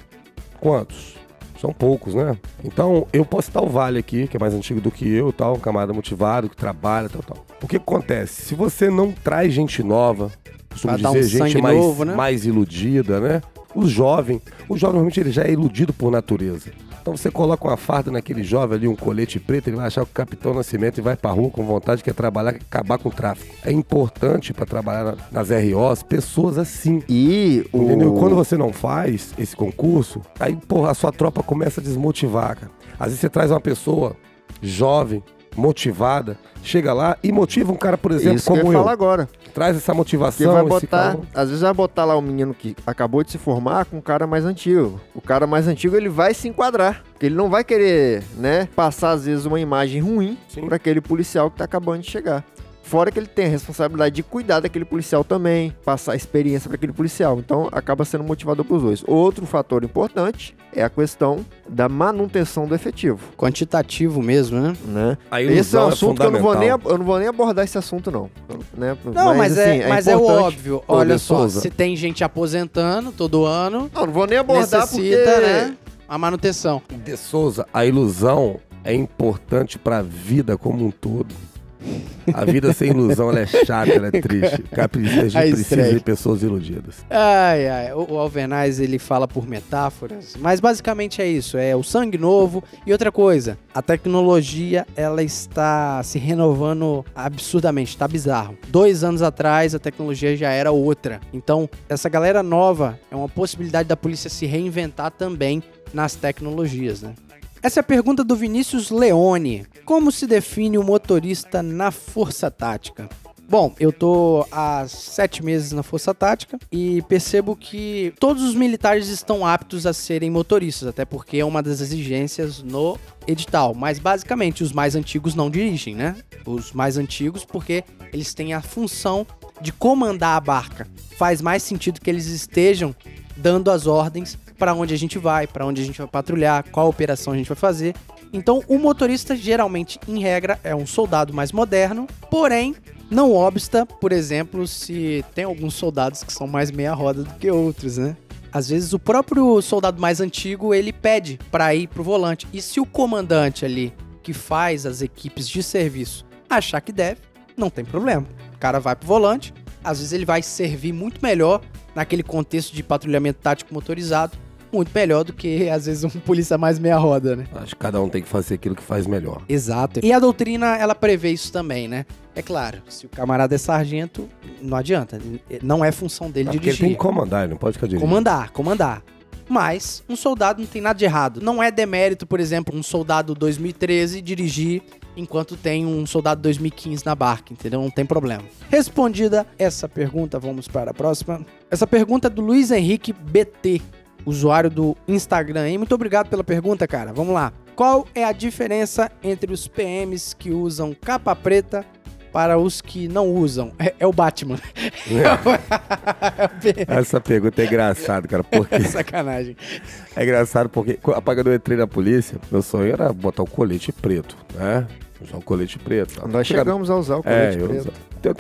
Quantos? São poucos, né? Então, eu posso citar o Vale aqui, que é mais antigo do que eu, tal, um camarada motivado, que trabalha, tal, tal. O que acontece? Se você não traz gente nova, costumo dar um dizer, gente mais, novo, né? mais iludida, né? O jovem, o jovem normalmente ele já é iludido por natureza. Então você coloca uma farda naquele jovem ali, um colete preto, ele vai achar que o Capitão Nascimento e vai pra rua com vontade, quer trabalhar, quer acabar com o tráfico. É importante para trabalhar na- nas ROs pessoas assim. E o... Entendeu? Quando você não faz esse concurso, aí, porra, a sua tropa começa a desmotivar, cara. Às vezes você traz uma pessoa jovem, motivada, chega lá e motiva um cara, por exemplo, Isso que como ia eu. falar agora. Traz essa Porque motivação, vai botar, às vezes vai botar lá o menino que acabou de se formar com um cara mais antigo. O cara mais antigo ele vai se enquadrar, porque ele não vai querer, né, passar às vezes uma imagem ruim para aquele policial que tá acabando de chegar. Fora que ele tem a responsabilidade de cuidar daquele policial também, passar experiência para aquele policial. Então acaba sendo motivador para os dois. Outro fator importante é a questão da manutenção do efetivo, Quantitativo mesmo, né? né? A Esse é um ilusão assunto que eu não vou nem eu não vou nem abordar esse assunto não, né? Não, mas, assim, é, mas é o importante. óbvio. Olha só, Souza. se tem gente aposentando todo ano, Não, não vou nem abordar necessita, porque né? A manutenção. De Souza, a ilusão é importante pra vida como um todo. A vida sem ilusão é chata, ela é triste. A gente precisa de pessoas iludidas. Ai, ai. O, o Alvernaz, ele fala por metáforas, mas basicamente é isso. É o sangue novo. E outra coisa, a tecnologia, ela está se renovando absurdamente. Tá bizarro. Dois anos atrás, a tecnologia já era outra. Então, essa galera nova é uma possibilidade da polícia se reinventar também nas tecnologias, né? Essa é a pergunta do Vinícius Leone. Como se define o motorista na força tática? Bom, eu tô há sete meses na Força Tática e percebo que todos os militares estão aptos a serem motoristas, até porque é uma das exigências no edital. Mas basicamente os mais antigos não dirigem, né? Os mais antigos porque eles têm a função de comandar a barca. Faz mais sentido que eles estejam dando as ordens para onde a gente vai, para onde a gente vai patrulhar, qual operação a gente vai fazer. Então, o motorista geralmente, em regra, é um soldado mais moderno, porém não obsta, por exemplo, se tem alguns soldados que são mais meia roda do que outros, né? Às vezes o próprio soldado mais antigo, ele pede para ir pro volante. E se o comandante ali que faz as equipes de serviço achar que deve, não tem problema. O cara vai pro volante, às vezes ele vai servir muito melhor naquele contexto de patrulhamento tático motorizado, muito melhor do que às vezes um polícia mais meia roda, né? Acho que cada um tem que fazer aquilo que faz melhor. Exato. E a doutrina, ela prevê isso também, né? É claro, se o camarada é sargento, não adianta. Não é função dele É porque ele dirigir. tem que comandar, ele não pode ficar dirigindo. Comandar, comandar. Mas um soldado não tem nada de errado. Não é demérito, por exemplo, um soldado 2013 dirigir enquanto tem um soldado 2015 na barca, entendeu? Não tem problema. Respondida essa pergunta, vamos para a próxima. Essa pergunta é do Luiz Henrique BT, usuário do Instagram. aí. Muito obrigado pela pergunta, cara. Vamos lá. Qual é a diferença entre os PMs que usam capa preta para os que não usam? É, é o Batman. Essa pergunta é engraçada, cara, porque Sacanagem. é engraçado porque quando eu entrei na polícia, meu sonho era botar o colete preto, né? Usar o colete preto. Nós Chegava- chegamos a usar o É, colete eu, preto.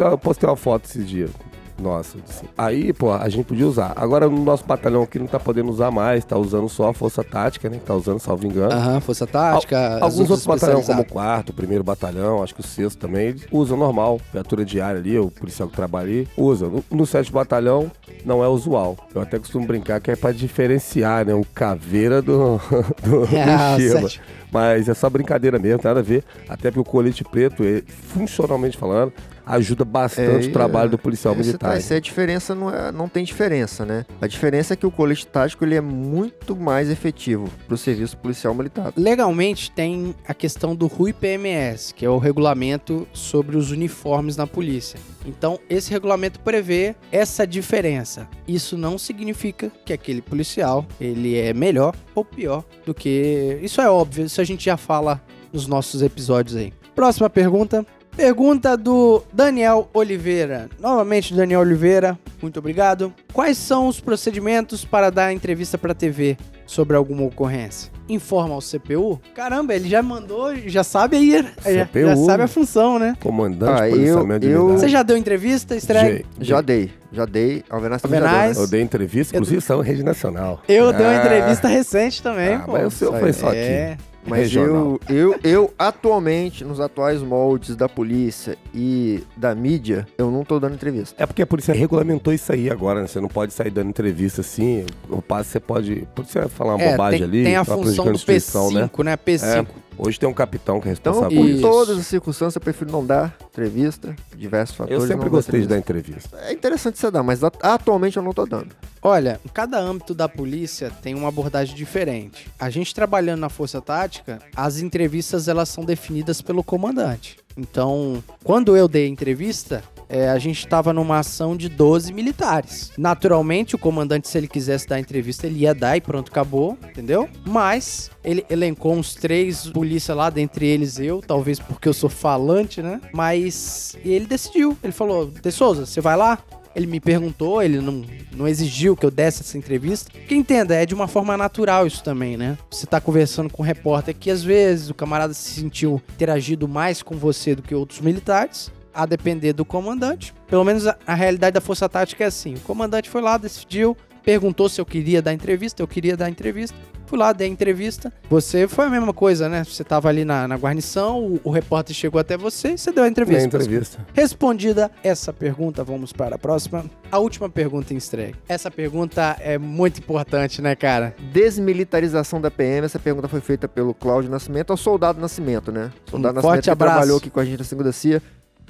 eu, eu postei uma foto esses dias. Nossa, assim. Aí, pô, a gente podia usar. Agora no nosso batalhão aqui não tá podendo usar mais, tá usando só a força tática, né? Que tá usando, salvo engano. Aham, força tática. Al- Alguns outros batalhões, como o quarto, o primeiro batalhão, acho que o sexto também, usam normal. Viatura diária ali, o policial que trabalha ali, usa. No, no sétimo batalhão, não é usual. Eu até costumo brincar que é pra diferenciar, né? O caveira do, do, do Ah, Shiva. sétimo. Mas é só brincadeira mesmo, nada a ver. Até porque o colete preto, ele, funcionalmente falando, ajuda bastante É, o trabalho do policial Esse militar. tá- essa é a diferença, não, é, não tem diferença, né? A diferença é que o colete tático ele é muito mais efetivo pro serviço policial militar. Legalmente tem a questão do RUI PMS, que é o regulamento sobre os uniformes na polícia. Então, esse regulamento prevê essa diferença. Isso não significa que aquele policial ele é melhor ou pior do que. Isso é óbvio, isso a gente já fala nos nossos episódios aí. Próxima pergunta. Pergunta do Daniel Oliveira. Novamente, Daniel Oliveira, muito obrigado. Quais são os procedimentos para dar entrevista para TV sobre alguma ocorrência? Informa ao CPU? Caramba, ele já mandou, já sabe aí, já, já CPU. sabe a função, né? Comandante Ah, eu- de eu-. Você já deu entrevista, Estreia? Já dei, já dei. Alvenaz também já deu, né? Eu dei entrevista, inclusive em rede nacional. Eu dei uma Ah. entrevista recente também, Ah, pô. mas o seu foi só aqui. É. Mas regional. eu, eu, eu, atualmente, nos atuais moldes da polícia e da mídia, eu não tô dando entrevista. É porque a polícia regulamentou isso aí agora, né? Você não pode sair dando entrevista assim. O passe você pode. Pode você falar uma É, bobagem tem, ali. tem a tá função do instituição, né? P5, né? P5. Hoje tem um capitão que é Então, responsável por por Isso. todas as circunstâncias, eu prefiro não dar entrevista, diversos fatores. Eu sempre gostei de dar entrevista. É interessante você dar, mas at- atualmente eu não tô dando. Olha, em cada âmbito da polícia tem uma abordagem diferente. A gente trabalhando na Força Tática, as entrevistas elas são definidas pelo comandante. Então, quando eu dei a entrevista, é, a gente estava numa ação de 12 militares. Naturalmente, o comandante, se ele quisesse dar entrevista, ele ia dar e pronto, acabou, entendeu? Mas ele elencou uns três polícia lá, dentre eles eu, talvez porque eu sou falante, né? Mas ele decidiu. Ele falou: De Souza, você vai lá? Ele me perguntou, ele não, não exigiu que eu desse essa entrevista. Que entenda, é de uma forma natural isso também, né? Você tá conversando com um repórter que às vezes o camarada se sentiu interagido mais com você do que outros militares, a depender do comandante. Pelo menos a, a realidade da Força Tática é assim: o comandante foi lá, decidiu, perguntou se eu queria dar entrevista, eu queria dar entrevista. Fui lá, dei a entrevista. Você foi a mesma coisa, né? Você tava ali na, na guarnição, o, o repórter chegou até você e você deu a entrevista. entrevista. Respondida essa pergunta, vamos para a próxima. A última pergunta em estreia. Essa pergunta é muito importante, né, cara? Desmilitarização da PM, essa pergunta foi feita pelo Cláudio Nascimento, ao Soldado Nascimento, né? Soldado Um Nascimento forte que abraço. trabalhou aqui com a gente na segunda CIA.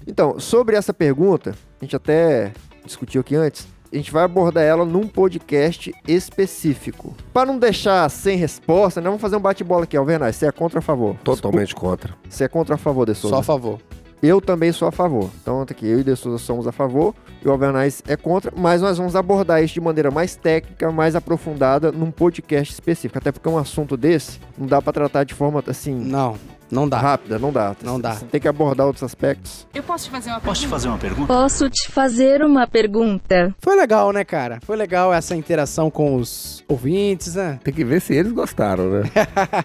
Então, sobre essa pergunta, a gente até discutiu aqui antes, a gente vai abordar ela num podcast específico. Para não deixar sem resposta, né, vamos fazer um bate-bola aqui, Alvernaz. Você é contra ou a favor? Totalmente contra. Você é contra ou a favor, De Souza? Só a favor. Eu também sou a favor. Então, tá aqui, eu e De Souza somos a favor, e o Alvernaz é contra, mas nós vamos abordar isso de maneira mais técnica, mais aprofundada, num podcast específico. Até porque um assunto desse não dá pra tratar de forma assim Não, não dá. rápida, não dá. Não dá. Você tem que abordar outros aspectos. Eu posso te fazer uma Posso te fazer uma pergunta? Posso te fazer uma pergunta? Foi legal, né, cara? Foi legal essa interação com os ouvintes, né? Tem que ver se eles gostaram, né?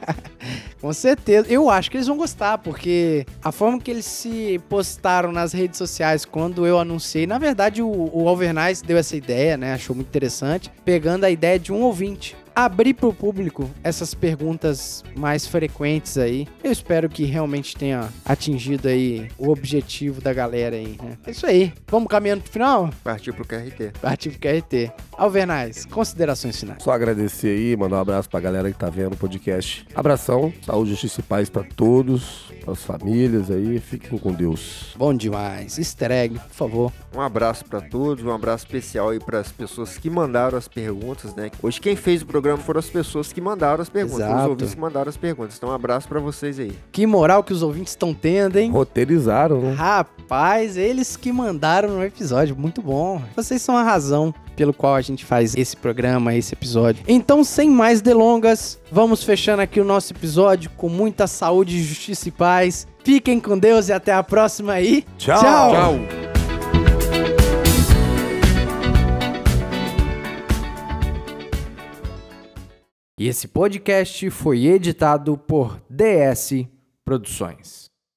Com certeza. Eu acho que eles vão gostar, porque a forma que eles se postaram nas redes sociais quando eu anunciei, na verdade, o, o deu essa ideia, né? Achou muito interessante, pegando a ideia de um ouvinte. Abrir para o público essas perguntas mais frequentes aí. Eu espero que realmente tenha atingido aí o objetivo da galera aí, né? É isso aí. Vamos caminhando pro final? Partiu pro QRT. Partiu pro QRT. Alvernais, considerações finais. Só agradecer aí, mandar um abraço pra galera que tá vendo o podcast. Abração, saúde, justiça e paz pra todos, pras famílias aí. Fiquem com Deus. Bom demais. Easter egg, por favor. Um abraço pra todos, um abraço especial aí pras pessoas que mandaram as perguntas, né? Hoje quem fez o programa foram as pessoas que mandaram as perguntas, foram os Exato. ouvintes que mandaram as perguntas. Então um abraço pra vocês aí. Que moral que os ouvintes estão tendo, hein? Roteirizaram, né? Rapaz, eles que mandaram no episódio, muito bom. Vocês são a razão pelo qual a gente faz esse programa, esse episódio. Então, sem mais delongas, vamos fechando aqui o nosso episódio com muita saúde, justiça e paz. Fiquem com Deus e até a próxima aí. Tchau. Tchau. E esse podcast foi editado por DS Produções.